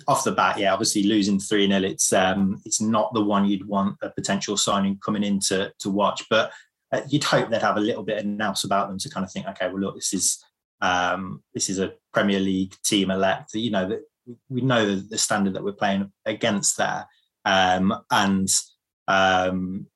Off the bat, yeah, obviously losing three 0 it's um, it's not the one you'd want a potential signing coming in to to watch. But uh, you'd hope they'd have a little bit of nous about them to kind of think, okay, well, look, this is um, this is a Premier League team elect. You know that we know the standard that we're playing against there, um, and um,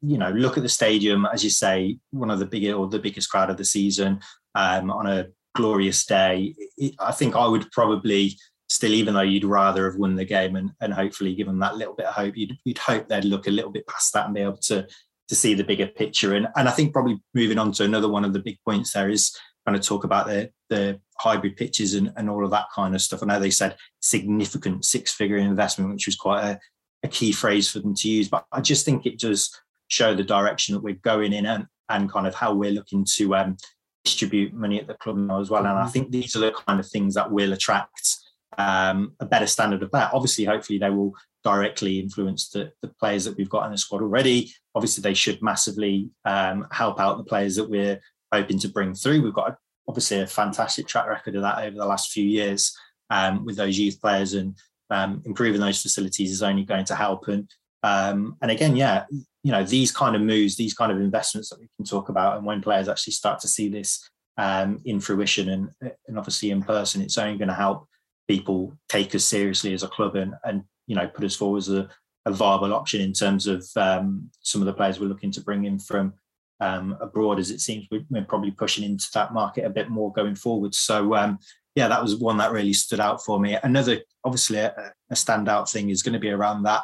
you know, look at the stadium as you say, one of the biggest or the biggest crowd of the season um, on a glorious day. It, I think I would probably still, even though you'd rather have won the game and, and hopefully give them that little bit of hope, you'd, you'd hope they'd look a little bit past that and be able to to see the bigger picture. And, and I think probably moving on to another one of the big points there is kind of talk about the, the hybrid pitches and, and all of that kind of stuff. I know they said significant six figure investment, which was quite a, a key phrase for them to use. But I just think it does show the direction that we're going in and, and kind of how we're looking to um, distribute money at the club now as well. And I think these are the kind of things that will attract um, a better standard of that. Obviously, hopefully, they will directly influence the, the players that we've got in the squad already. Obviously, they should massively um, help out the players that we're hoping to bring through. We've got obviously a fantastic track record of that over the last few years um, with those youth players, and um, improving those facilities is only going to help. And um, and again, yeah, you know these kind of moves, these kind of investments that we can talk about, and when players actually start to see this um, in fruition and and obviously in person, it's only going to help people take us seriously as a club and and you know put us forward as a, a viable option in terms of um, some of the players we're looking to bring in from um, abroad. As it seems we're, probably pushing into that market a bit more going forward. So um, yeah, that was one that really stood out for me. Another obviously a, a standout thing is going to be around that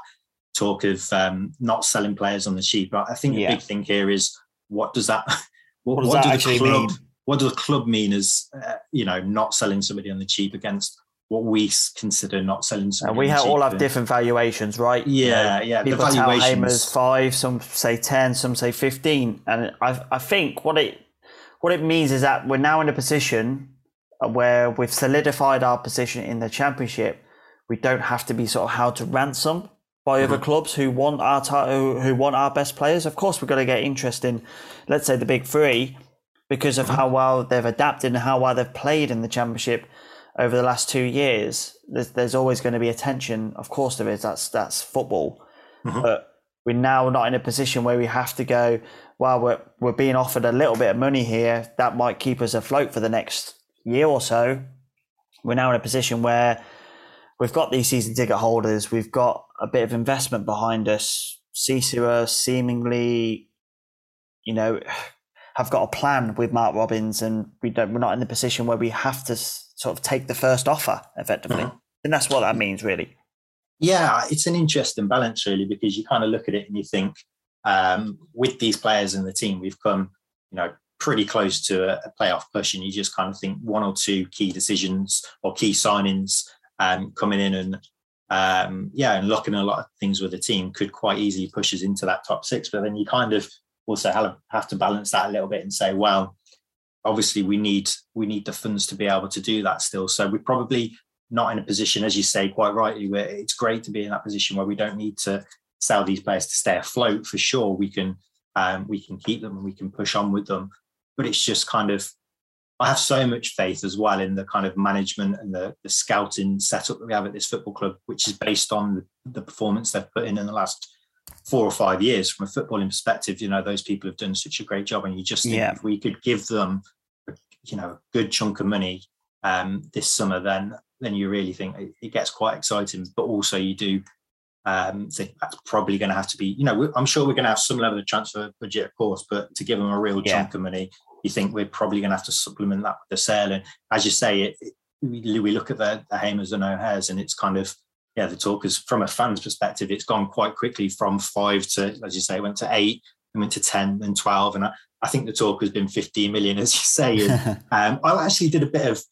talk of um, not selling players on the cheap. I think the yeah. big thing here is what does that [laughs] what, what, does, what that actually club, mean? What does the club mean as uh, you know not selling somebody on the cheap against what we consider not selling. And we have, all have different valuations, right? Yeah, you know, yeah. People the tell Hamer's five, some say ten, some say fifteen, and I, I think what it what it means is that we're now in a position where we've solidified our position in the championship. We don't have to be sort of held to ransom by mm-hmm. other clubs who want our who, who want our best players. Of course, we're going to get interest in, let's say, the big three because of mm-hmm. how well they've adapted and how well they've played in the championship over the last two years, there's, there's always going to be a tension. Of course, there is. That's that's football. Mm-hmm. But we're now not in a position where we have to go. Well, we're we're being offered a little bit of money here that might keep us afloat for the next year or so. We're now in a position where we've got these season ticket holders. We've got a bit of investment behind us. SISU seemingly, you know, [sighs] have got a plan with Mark Robins, and we don't. We're not in the position where we have to sort of take the first offer effectively. Mm-hmm. And that's what that means, really. Yeah, it's an interesting balance, really, because you kind of look at it and you think, um, with these players in the team, we've come, you know, pretty close to a, a, playoff push, and you just kind of think one or two key decisions or key signings um, coming in and um, yeah, and locking a lot of things with the team could quite easily push us into that top six. But then you kind of also have to balance that a little bit and say, well, obviously we need we need the funds to be able to do that still. So we're probably not in a position, as you say quite rightly, where it's great to be in that position where we don't need to sell these players to stay afloat. For sure, we can um, we can keep them and we can push on with them. But it's just kind of I have so much faith as well in the kind of management and the, the scouting setup that we have at this football club, which is based on the, the performance they've put in in the last four or five years. From a footballing perspective, you know those people have done such a great job, and you just think yeah. if we could give them, you know, a good chunk of money um, this summer, then then you really think it, it gets quite exciting. But also you do um, think that's probably going to have to be, you know, I'm sure we're going to have some level of transfer budget, of course, but to give them a real yeah. chunk of money you think we're probably going to have to supplement that with the sale. And as you say, it, it, we look at the, the Hamers and O'Hares, and it's kind of yeah, the talk is from a fan's perspective, it's gone quite quickly from five to, as you say, it went to eight, and went to ten, and twelve, and I, I think the talk has been 15 million, as you say. And, [laughs] um, I actually did a bit of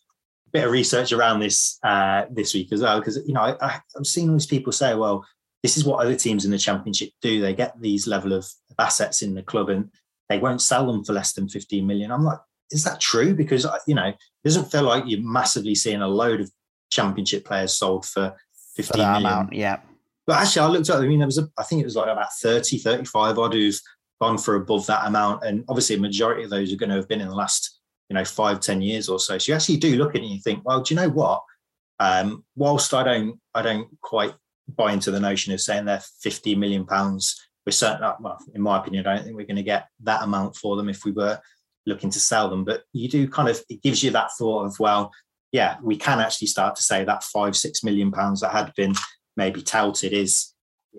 bit of research around this uh, this week as well, because you know I, I, I'm seeing all these people say, well, this is what other teams in the championship do. They get these level of assets in the club, and they won't sell them for less than 15 million. I'm like, is that true? Because, uh, you know, it doesn't feel like you're massively seeing a load of championship players sold for 15 for million. Amount, yeah. But actually, I looked at, I mean, there was, a, I think it was like about 30, 35 odd who've gone for above that amount. And obviously, a majority of those are going to have been in the last, you know, five, 10 years or so. So you actually do look at it and you think, well, do you know what? Um, whilst I don't, I don't quite buy into the notion of saying they're 50 million pounds we're certainly, well, in my opinion, I don't think we're going to get that amount for them if we were looking to sell them. But you do kind of, it gives you that thought of, well, yeah, we can actually start to say that five, six million pounds that had been maybe touted is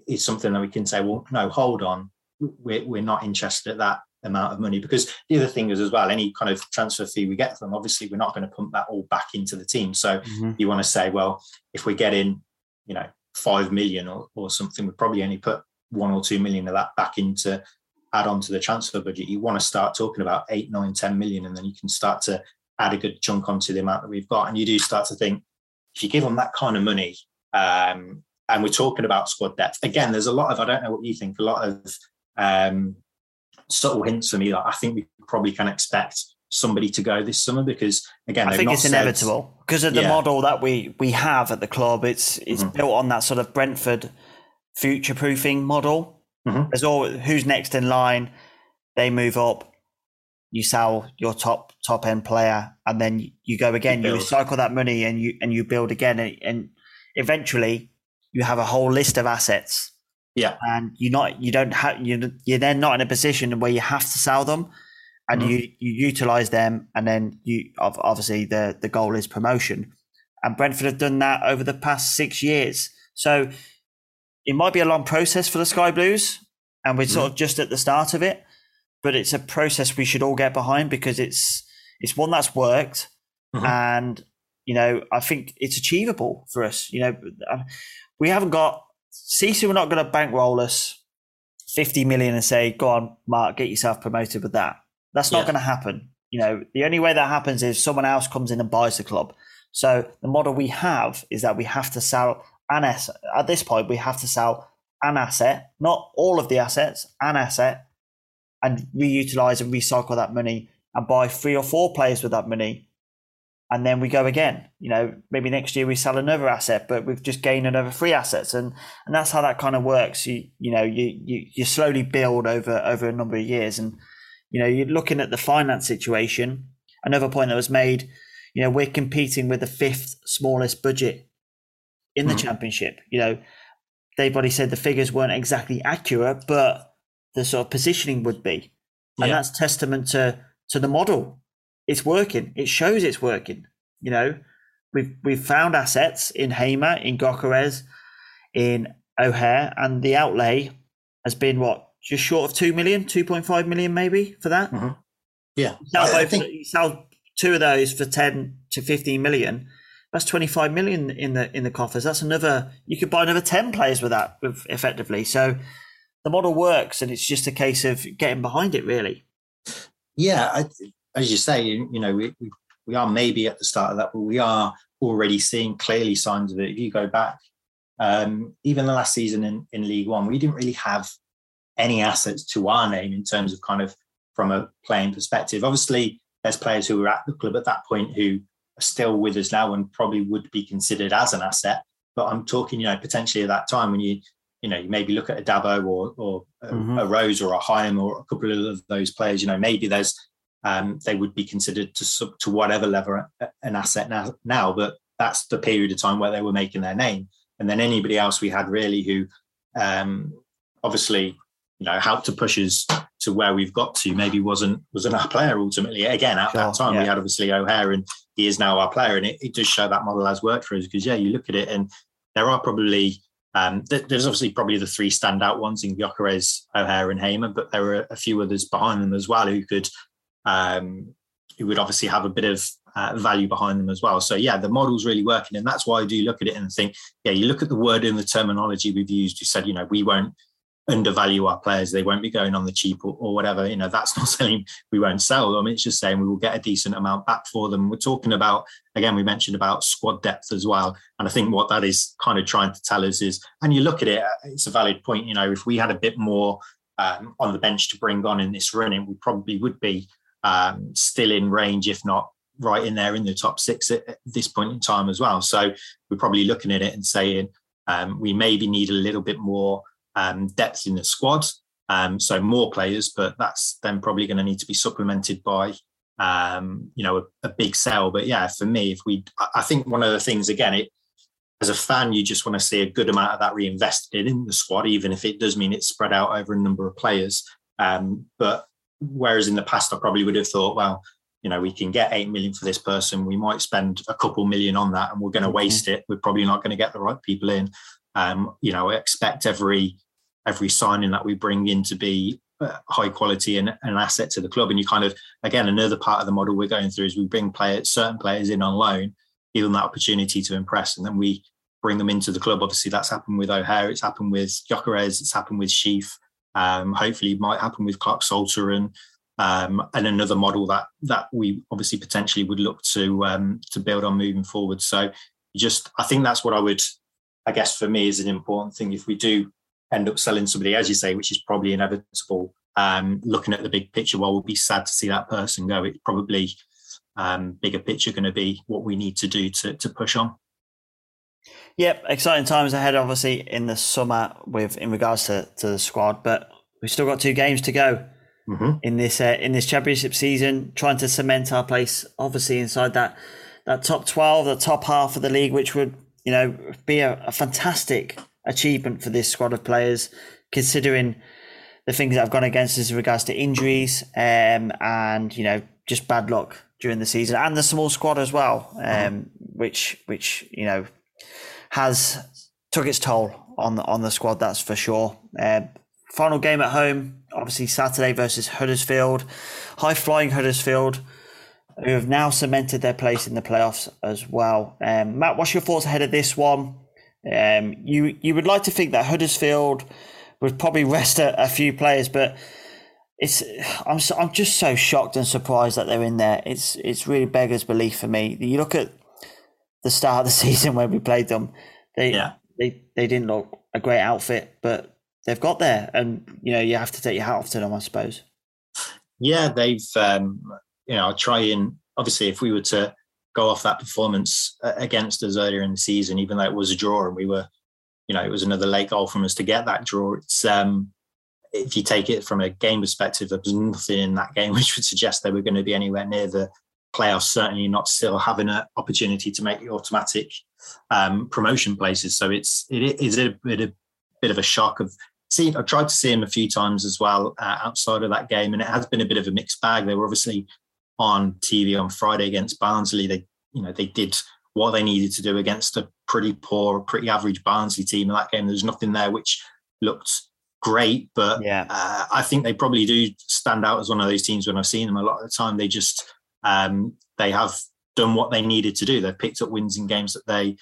is something that we can say, well, no, hold on, we're, we're not interested at that amount of money because the other thing is as well any kind of transfer fee we get from obviously we're not going to pump that all back into the team so mm-hmm. you want to say well if we get in you know five million or, or something we probably only put one or two million of that back into add on to the transfer budget. You want to start talking about eight, nine, 10 million, and then you can start to add a good chunk onto the amount that we've got. And you do start to think if you give them that kind of money, um, and we're talking about squad depth again, there's a lot of I don't know what you think, a lot of um, subtle hints for me. that I think we probably can expect somebody to go this summer because again, I think it's said, inevitable because of the yeah. model that we we have at the club. It's it's mm-hmm. built on that sort of Brentford future proofing model. Mm-hmm. There's all who's next in line. They move up. You sell your top top end player, and then you go again. You, you recycle that money, and you and you build again, and, and eventually you have a whole list of assets. Yeah, and you're not you don't have you you're then not in a position where you have to sell them, and mm-hmm. you you utilize them, and then you obviously the the goal is promotion, and Brentford have done that over the past six years. So it might be a long process for the Sky Blues, and we're sort mm. of just at the start of it. But it's a process we should all get behind because it's it's one that's worked, mm-hmm. and you know I think it's achievable for us. You know, we haven't got CC. We're not going to bankroll us fifty million and say, "Go on, Mark, get yourself promoted with that." That's not yeah. going to happen. You know, the only way that happens is someone else comes in and buys the club. So the model we have is that we have to sell an asset. At this point, we have to sell an asset, not all of the assets, an asset, and reutilize and recycle that money and buy three or four players with that money. And then we go again. You know, maybe next year we sell another asset, but we've just gained another three assets, and and that's how that kind of works. You you know you you, you slowly build over over a number of years, and you know you're looking at the finance situation. Another point that was made, you know, we're competing with the fifth smallest budget in the mm. championship. You know, they've already said the figures weren't exactly accurate, but the sort of positioning would be. And yeah. that's testament to to the model. It's working. It shows it's working. You know, we've we've found assets in Hamer, in Gyökeres, in O'Hare, and the outlay has been what just short of two million, two point five million, maybe for that. Mm-hmm. Yeah, you sell, I, I think... you sell two of those for ten to fifteen million that's 25 million in the in the coffers. That's another. You could buy another 10 players with that, effectively. So the model works, and it's just a case of getting behind it, really. Yeah, I, as you say, you know, we, we are maybe at the start of that, but we are already seeing clearly signs of it. If you go back Um, even the last season in, in League One, we didn't really have any assets to our name in terms of kind of from a playing perspective. Obviously, there's players who were at the club at that point who are still with us now and probably would be considered as an asset. But I'm talking, you know, potentially at that time when you, you know, you maybe look at a Dabo or or mm-hmm. a, Rose or a Hyam or a couple of those players. You know, maybe there's um, they would be considered to sub to whatever level an asset now. Now, but that's the period of time where they were making their name. And then anybody else we had really who, um, obviously, you know, helped to push us to where we've got to. Maybe wasn't wasn't our player ultimately. Again, at sure, that time yeah. we had obviously O'Hare, and he is now our player, and it, it does show that model has worked for us because yeah, you look at it and there are probably um, there's obviously probably the three standout ones in Gyökeres, O'Hare, and Hamer, but there are a few others behind them as well who could um, who would obviously have a bit of uh, value behind them as well. So yeah, the model's really working, and that's why I do look at it and think, yeah, you look at the word and the terminology we've used. You said, you know, we won't undervalue our players. They won't be going on the cheap or, or, whatever. You know, that's [laughs] not saying we won't sell them. It's just saying we will get a decent amount back for them. We're talking about, again, we mentioned about squad depth as well. And I think what that is kind of trying to tell us is, and you look at it, it's a valid point. You know, if we had a bit more um, on the bench to bring on in this running, we probably would be um, still in range, if not right in there in the top six at, at, this point in time as well. So we're probably looking at it and saying um, we maybe need a little bit more um, depth in the squad. Um, so more players, but that's then probably going to need to be supplemented by, um, you know, a, a, big sell. But yeah, for me, if we, I think one of the things again, it as a fan, you just want to see a good amount of that reinvested in the squad, even if it does mean it's spread out over a number of players. Um, but whereas in the past, I probably would have thought, well, you know, we can get eight million for this person. We might spend a couple million on that, and we're going to mm-hmm. waste it. We're probably not going to get the right people in. Um, you know, expect every every signing that we bring in to be uh, high quality and an asset to the club. And you kind of, again, another part of the model we're going through is we bring players, certain players in on loan, give them that opportunity to impress, and then we bring them into the club. Obviously, that's happened with O'Hare, it's happened with Gyökeres, it's happened with Sheaf. Um, hopefully, might happen with Clarke-Salter and um, and another model that that we obviously potentially would look to um, to build on moving forward. So, just I think that's what I would, I guess, for me is an important thing. If we do end up selling somebody, as you say, which is probably inevitable. Um, looking at the big picture, while we'll be sad to see that person go, it's probably um, bigger picture going to be what we need to do to to push on. Yep, exciting times ahead, obviously in the summer with in regards to, to the squad, but we've still got two games to go mm-hmm. in this uh, in this championship season, trying to cement our place, obviously inside that that top twelve, the top half of the league, which would you know be a, a fantastic achievement for this squad of players, considering the things that I've gone against us in regards to injuries um, and you know just bad luck during the season and the small squad as well, um, mm-hmm. which which you know has took its toll on the, on the squad. That's for sure. Uh, final game at home, obviously Saturday versus Huddersfield, high flying Huddersfield, who have now cemented their place in the playoffs as well. Um, Matt, what's your thoughts ahead of this one? Um, you you would like to think that Huddersfield would probably [laughs] rest a, a few players, but it's I'm so, I'm just so shocked and surprised that they're in there. It's it's really beggars belief for me. You look at the start of the [laughs] season when we played them, they yeah. they they didn't look a great outfit, but they've got there, and you know you have to take your hat off to them, I suppose. Yeah, they've um, you know try and obviously if we were to go off that performance uh, against us earlier in the season, even though it was a draw and we were, you know, it was another late goal from us to get that draw. It's um, if you take it from a game perspective, there was nothing in that [laughs] game which would suggest they were going to be anywhere near the playoffs. Certainly not still having an opportunity to make the automatic um, promotion places. So it's it is a bit a bit of a shock of see. I've tried to see him a few times as well uh, outside of that game, and it has been a bit of a mixed bag. They were obviously on TV on Friday against Barnsley. They, you know, they did what they needed to do against a pretty poor, pretty average Barnsley team in that game. There's nothing there which looked great, but yeah. uh, I think they probably do stand out as one of those teams when I've seen them a lot of the time. They just um, they have done what they needed to do. They've picked up wins in games that they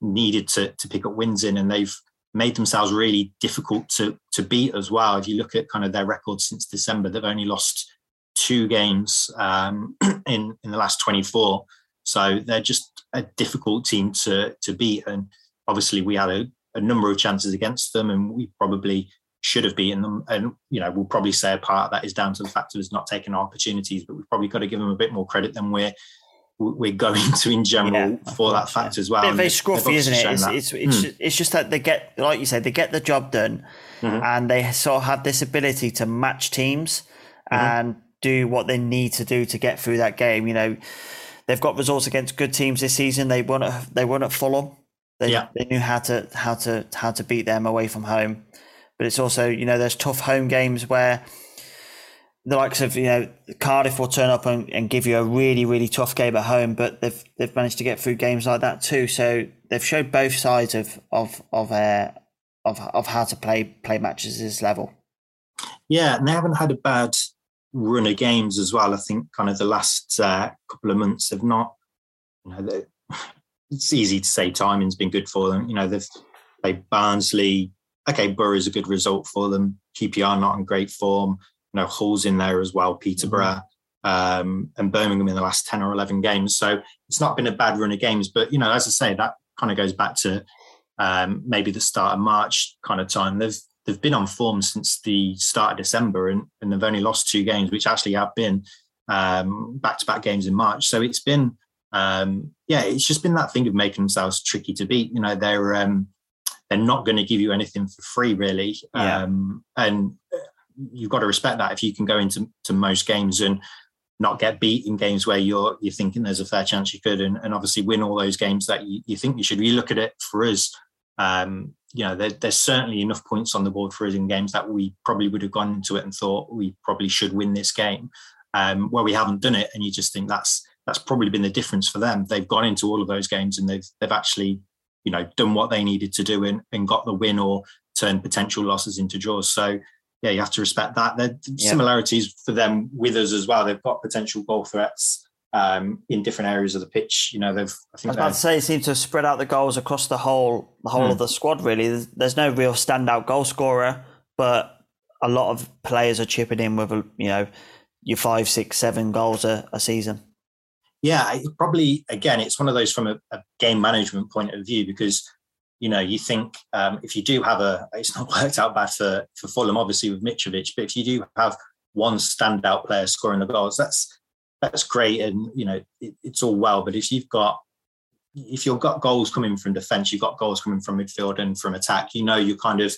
needed to to pick up wins in, and they've made themselves really difficult to to beat as well. If you look at kind of their record since December, they've only lost two games um, [clears throat] in in the last 24. So they're just a difficult team to to beat. And obviously, we had a a number of chances against them, and we probably should have beaten them. And you know, we'll probably say a part of that is down to the fact of us not taking opportunities, but we've probably got to give them a bit more credit than we're we're going to in general yeah, for that fact yeah. as well. Bit very scruffy, isn't it? It's, it's, it's, hmm. just, it's, just that they get, like you said, they get the job done, mm-hmm. and they sort of have this ability to match teams mm-hmm. and do what they need to do to get through that game. You know, they've got results against good teams this season. They won at they won at Fulham. They, yeah. they knew how to how to how to beat them away from home. But it's also you know there's tough home games where the likes of you know Cardiff will turn up and, and give you a really really tough game at home, but they've they've managed to get through games like that too. So they've showed both sides of of of uh, of of how to play play matches at this level. Yeah, and they haven't had a bad run of games as well. I think kind of the last uh, couple of months have not. You know, [laughs] it's easy to say timing's been good for them. You know, they've played Barnsley. Okay, Borough's a good result for them. QPR not in great form. You know, Hull's in there as well. Peterborough. Um, and Birmingham in the last 10 or 11 games. So it's not been a bad run of games. But, you know, as I say, that kind of goes back to um, maybe the start of March kind of time. They've they've been on form since the start of December and, and they've only lost two games, which actually have been back to back games in March. So it's been, um, yeah, it's just been that thing of making themselves tricky to beat. You know, they're um, they're not going to give you anything for free, really. Yeah. Um, and you've got to respect that if you can go into to most games and not get beat in games where you're you're thinking there's a fair chance you could and, and obviously win all those games that you, you think you should. You look at it for us, um, you know, there, there's certainly enough points on the board for us in games that we probably would have gone into it and thought we probably should win this game, um, where we haven't done it, and you just think that's that's probably been the difference for them. They've gone into all of those games and they've they've actually, you know, done what they needed to do and, and got the win or turned potential losses into draws. So yeah, you have to respect that. There yeah. similarities for them with us as well. They've got potential goal threats um, in different areas of the pitch. You know, they've. I, think I was about to say, it seems to have spread out the goals across the whole the whole hmm. of the squad. Really, there's, there's, no real standout goal scorer, but a lot of players are chipping in with you know your five, six, seven goals a, a season. Yeah, probably again, it's one of those from a, a game management point of view because you know you think um, if you do have a, it's not [laughs] worked out bad for for Fulham, obviously with Mitrovic, but if you do have one standout player scoring the goals, that's that's great and you know it, it's all well but if you've got if you've got goals coming from defence you've got goals coming from midfield and from attack you know you're kind of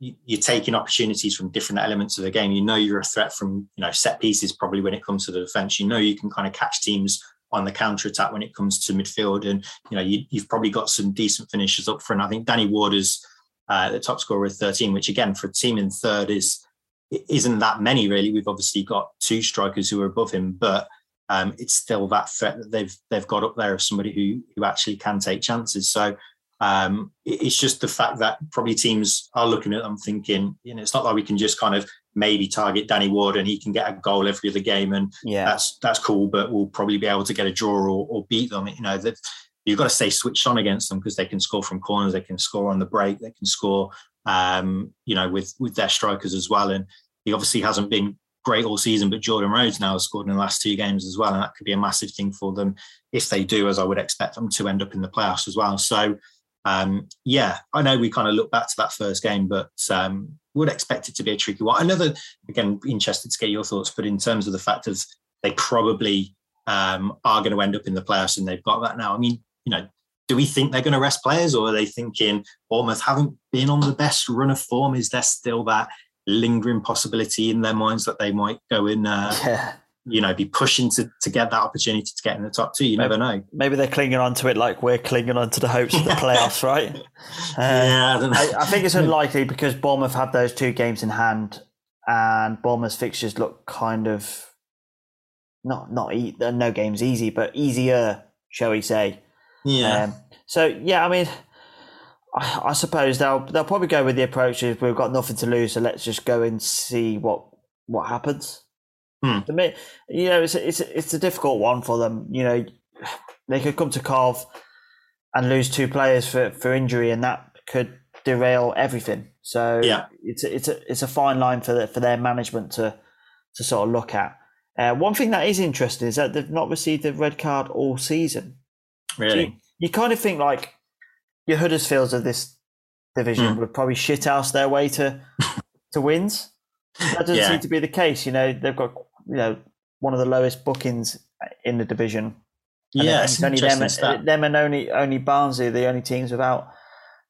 you're taking opportunities from different elements of the game you know you're a threat from you know set pieces probably when it comes to the defence you know you can kind of catch teams on the counter attack when it comes to midfield and you know you, have probably got some decent finishes up front i think danny ward is uh, the top scorer with 13 which again for a team in third is isn't that many really. We've obviously got two strikers who are above him, but um, it's still that threat that they've they've got up there of somebody who who actually can take chances. So um, it's just the fact that probably teams are looking at them thinking, you know, it's not like we can just kind of maybe target Danny Ward and he can get a goal every other game, and yeah. that's that's cool, but we'll probably be able to get a draw or, or beat them. You know that you've got to stay switched on against them because they can score from corners, they can score on the break, they can score um, you know, with with their strikers as well. And he obviously hasn't been great all season, but Jordan Rhodes now has scored in the last two games as well, and that could be a massive thing for them if they do, as I would expect them to end up in the playoffs as well. So, um, yeah, I know we kind of look back to that first game, but um, would expect it to be a tricky one. Another, again, interested to get your thoughts, but in terms of the fact of they probably um, are going to end up in the playoffs, and they've got that now. I mean, you know, do we think they're going to rest players or are they thinking Bournemouth haven't been on the best run of form? Is there still that lingering possibility in their minds that they might go in, uh, yeah. You know, be pushing to, to get that opportunity to get in the top two? You maybe, never know. Maybe they're clinging on to it like we're clinging on to the hopes of the [laughs] playoffs, right? Uh, [laughs] yeah, I, I, I think it's [laughs] unlikely because Bournemouth have those two games in hand and Bournemouth's fixtures look kind of not not e- no games easy, but easier, shall we say? Yeah. Um, so yeah, I mean, I, I, suppose they'll they'll probably go with the approach of we've got nothing to lose, so let's just go and see what what happens. Hmm. You know, it's it's it's a difficult one for them. You know, they could come to Cov and lose two players for, for injury, and that could derail everything. So yeah, it's a, it's a it's a fine line for the, for their management to to sort of look at. Uh, one thing that is interesting is that they've not received a red card all season. Really? You, you, kind of think like your Huddersfields of this division Mm. would probably shithouse their way to [laughs] to wins. That doesn't Yeah. seem to be the case. You know, they've got you know one of the lowest bookings in the division. And Yeah, it's only them, stat. them and only only Barnsley are the only teams without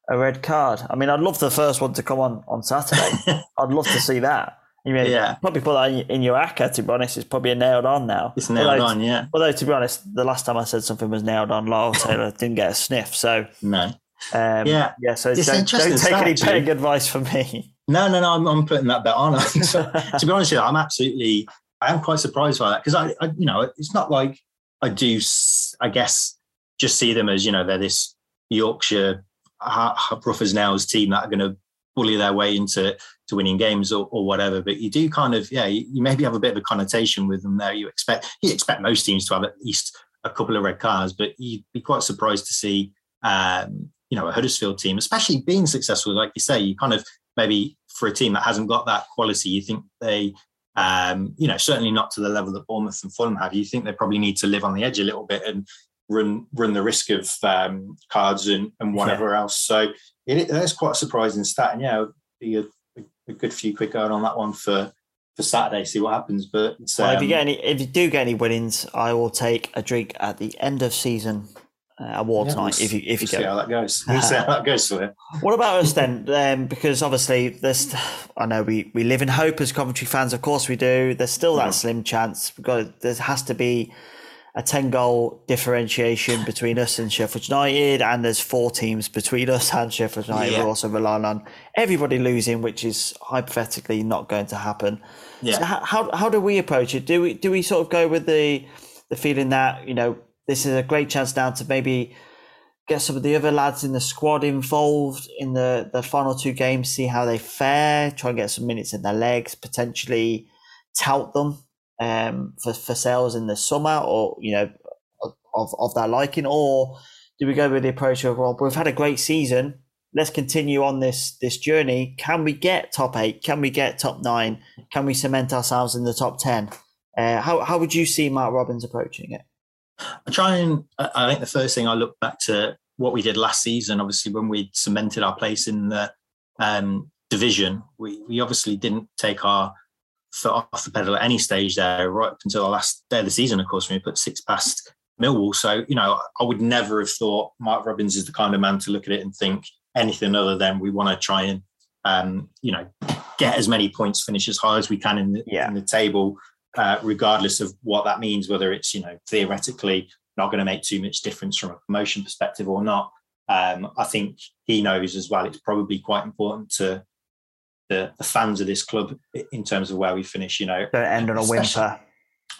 a red card. I mean, I'd love the first one to come on on Saturday. [laughs] I'd love to see that. You mean, Yeah. probably put that in, in your ACCA, to be honest. It's probably nailed on now. It's nailed Although- on, yeah. Although, to be honest, the last time I said something was nailed on, Lyle Taylor [laughs] didn't get a sniff. So, No. um, Yeah. yeah. So It's don't, don't take any betting advice from me. No, no, no. I'm, I'm putting that bet on. [laughs] To be honest with you, I'm absolutely, I am quite surprised by that because I, I, you know, it's not like I do, I guess, just see them as, you know, they're this Yorkshire rough as nails team that are going to bully their way into to winning games or, or whatever. But you do kind of, yeah, you, you maybe have a bit of a connotation with them there. You expect, you expect most teams to have at least a couple of red cards, but you'd be quite surprised to see, um, you know, a Huddersfield team, especially being successful, like you say, you kind of maybe for a team that hasn't got that quality, you think they, um, you know, certainly not to the level that Bournemouth and Fulham have. You think they probably need to live on the edge a little bit and run run the risk of um, cards and, and whatever else. So it, that's quite a surprising stat. And yeah, be a, a good few quick going on that one for for Saturday. See what happens. But it's, Well, if you um, get any, if you do get any winnings, I will take a drink at the end of season uh, award yeah, tonight. we'll if you if you we'll see how that goes. [laughs] We'll see how that goes for you. What about us then? Um, because obviously, there's, I know we, we live in hope as Coventry fans. Of course, we do. There's still that slim chance. We've got there has to be a ten goal differentiation between us and Sheffield United, and there's four teams between us and Sheffield United. Yeah. We're also relying on everybody losing, which is hypothetically not going to happen. Yeah. So how, how how do we approach it? Do we do we sort of go with the the feeling that you know this is a great chance now to maybe get some of the other lads in the squad involved in the, the final two games, see how they fare, try and get some minutes in their legs, potentially tout them um, for, for sales in the summer or, you know, of, of their liking? Or do we go with the approach of, well, we've had a great season. Let's continue on this this journey. Can we get top eight? Can we get top nine? Can we cement ourselves in the top ten? Uh, how how would you see Mark Robins approaching it? I try and I think the first thing I look back to what we did last season, obviously when we cemented our place in the um, division, we, we obviously didn't take our foot off the pedal at any stage there, right up until the last day of the season, of course, when we put six past Millwall. So, you know, I would never have thought Mark Robins is the kind of man to look at it and think anything other than we want to try and, um, you know, get as many points, finish as high as we can in the, Yeah. in the table, uh, regardless of what that means, whether it's, you know, theoretically not going to make too much difference from a promotion perspective or not. Um, I think he knows as well. It's probably quite important to the, the fans of this club in terms of where we finish. You know, Don't end on a whimper.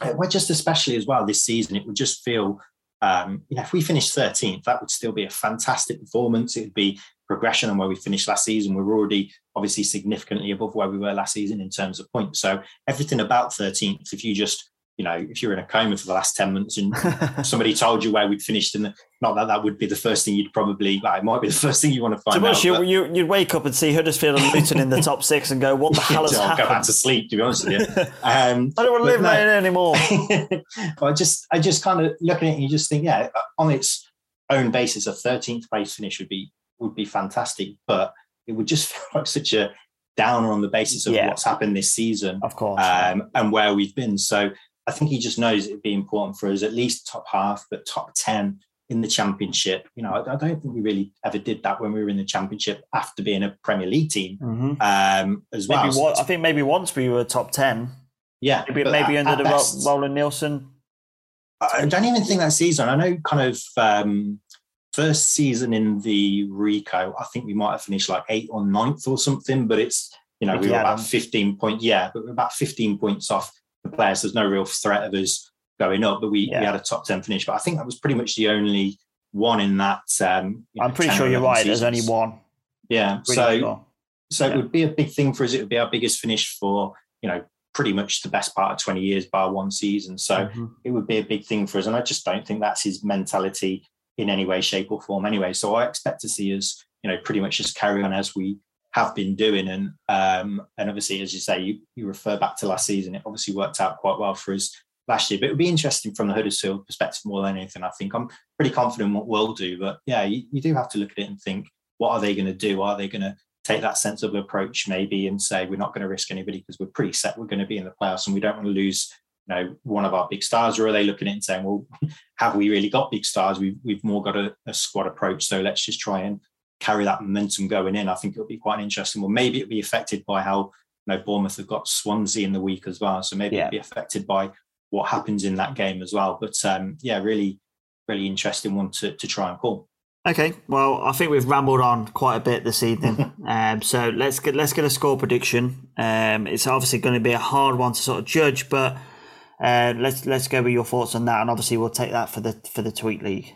uh, well, just especially as well this season, it would just feel, um, you know, if we finished 13th, that would still be a fantastic performance. It would be progression on where we finished last season. We're already obviously significantly above where we were last season in terms of points. So everything about 13th, if you just, you know, if you're in a coma for the last 10 months and [laughs] somebody told you where we'd finished in the, not that that would be the first thing you'd probably, well, it might be the first thing you want to To find be out. you, but- you, you'd wake up and see Huddersfield and Luton in the top [laughs] six and go, what the hell has I'll go back to sleep, to be honest with you. [laughs] Um, I don't want to live no. there anymore. I just, I just kind of looking at it, and you just think, yeah, on its own basis, a 13th place finish would be would be fantastic, but it would just [laughs] feel like such a downer on the basis of Yeah. what's happened this season Of course. um, and where we've been. So I think he just knows it'd be important for us at least top half, but top 10 in the championship. You know, I, I don't think we really ever did that when we were in the championship after being a Premier League team Mhm. um, as well. Maybe So one, I think maybe once we were top 10. yeah, Maybe, maybe at- under at the best- Roland Nilsson. I don't even think that season. I know kind of um, first season in the Ricoh, I think we might have finished like eighth or ninth or something, but it's, you know, we were about 15 point, yeah, but we're about 15 points off the players. There's no real threat of us going up, but we, Yeah. we had a top 10 finish. But I think that was pretty much the only one in that. Um, I'm pretty sure you're 11 right. There's only one. Yeah. Pretty so, sure. so Yeah. it would be a big thing for us. It would be our biggest finish for, you know, pretty much the best part of 20 years, bar one season. So, Mhm. it would be a big thing for us. And I just don't think that's his mentality in any way, shape, or form anyway. So I expect to see us, you know, pretty much just carry on as we have been doing. And um, and obviously, as you say, you, you refer back to last season, it obviously worked out quite well for us last year. But it would be interesting from the Huddersfield perspective more than anything. I think I'm pretty confident what we'll do. But yeah, you, you do have to look at it and think what are they going to do? Are they going to take that sensible approach maybe and say we're not going to risk anybody because we're pretty set we're going to be in the playoffs and we don't want to lose you know one of our big stars or are they looking at it and saying well [laughs] have we really got big stars we've, we've more got a, a squad approach so let's just try and carry that momentum going in i think it'll be quite an interesting one maybe it'll be affected by how you know bournemouth have got swansea in the week as well so maybe yeah. it'll be affected by what happens in that game as well but um yeah really really interesting one to, to try and call Okay, well, I think we've rambled on quite a bit this evening. [laughs] um, so let's get let's get a score prediction. Um, it's obviously going to be a hard one to sort of judge, but uh, let's let's go with your thoughts on that, and obviously we'll take that for the for the tweet league.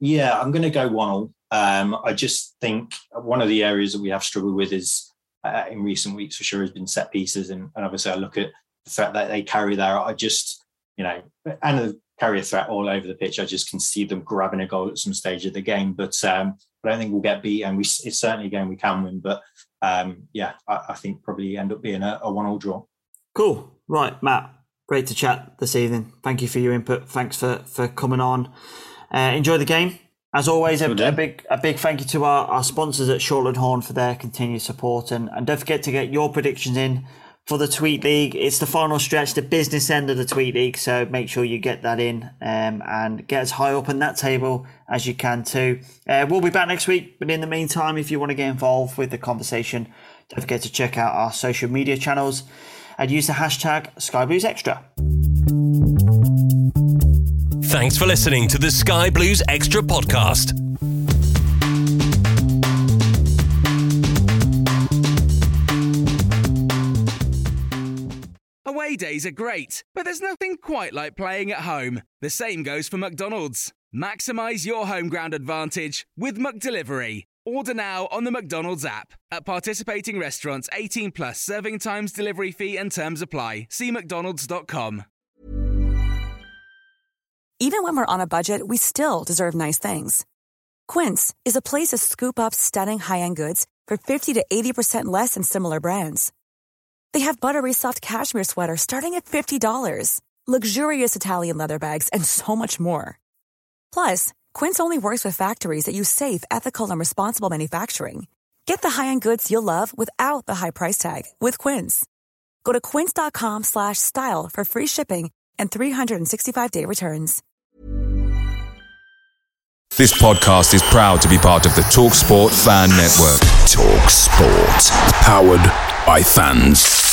Yeah, I'm going to go one all. Um, I just think one of the areas that we have struggled with is uh, in recent weeks for sure has been set pieces, and, and obviously I look at the threat that they carry there. I just you know, and carry a threat all over the pitch. I just can see them grabbing a goal at some stage of the game, but um, I don't think we'll get beat, and we it's certainly a game we can win. But um, yeah, I, I, think probably end up being a, a one-all draw. Cool, right, Matt. Great to chat this evening. Thank you for your input. Thanks for for coming on. Uh, enjoy the game. As always, a, a, big a big thank you to our, our sponsors at Shortland Horn for their continued support, and, and don't forget to get your predictions in for the Tweet League. It's the final stretch, the business end of the Tweet League, so make sure you get that in um, and get as high up in that table as you can too. Uh, we'll be back next week, but in the meantime, if you want to get involved with the conversation, don't forget to check out our social media channels and use the hashtag SkyBluesExtra. Thanks for listening to the Sky Blues Extra podcast. Away days are great, but there's nothing quite like playing at home. The same goes for McDonald's. Maximize your home ground advantage with McDelivery. Order now on the McDonald's app. At participating restaurants, 18 plus serving times, delivery fee, and terms apply. See McDonald's.com. Even when we're on a budget, we still deserve nice things. Quince is a place to scoop up stunning high end goods for 50 to 80% less than similar brands. They have buttery soft cashmere sweaters starting at $50, luxurious Italian leather bags, and so much more. Plus, Quince only works with factories that use safe, ethical, and responsible manufacturing. Get the high-end goods you'll love without the high price tag with Quince. Go to quince.com/style for free shipping and 365-day returns. This podcast is proud to be part of the Talk Sport Fan Network. Talk Sport, powered by fans.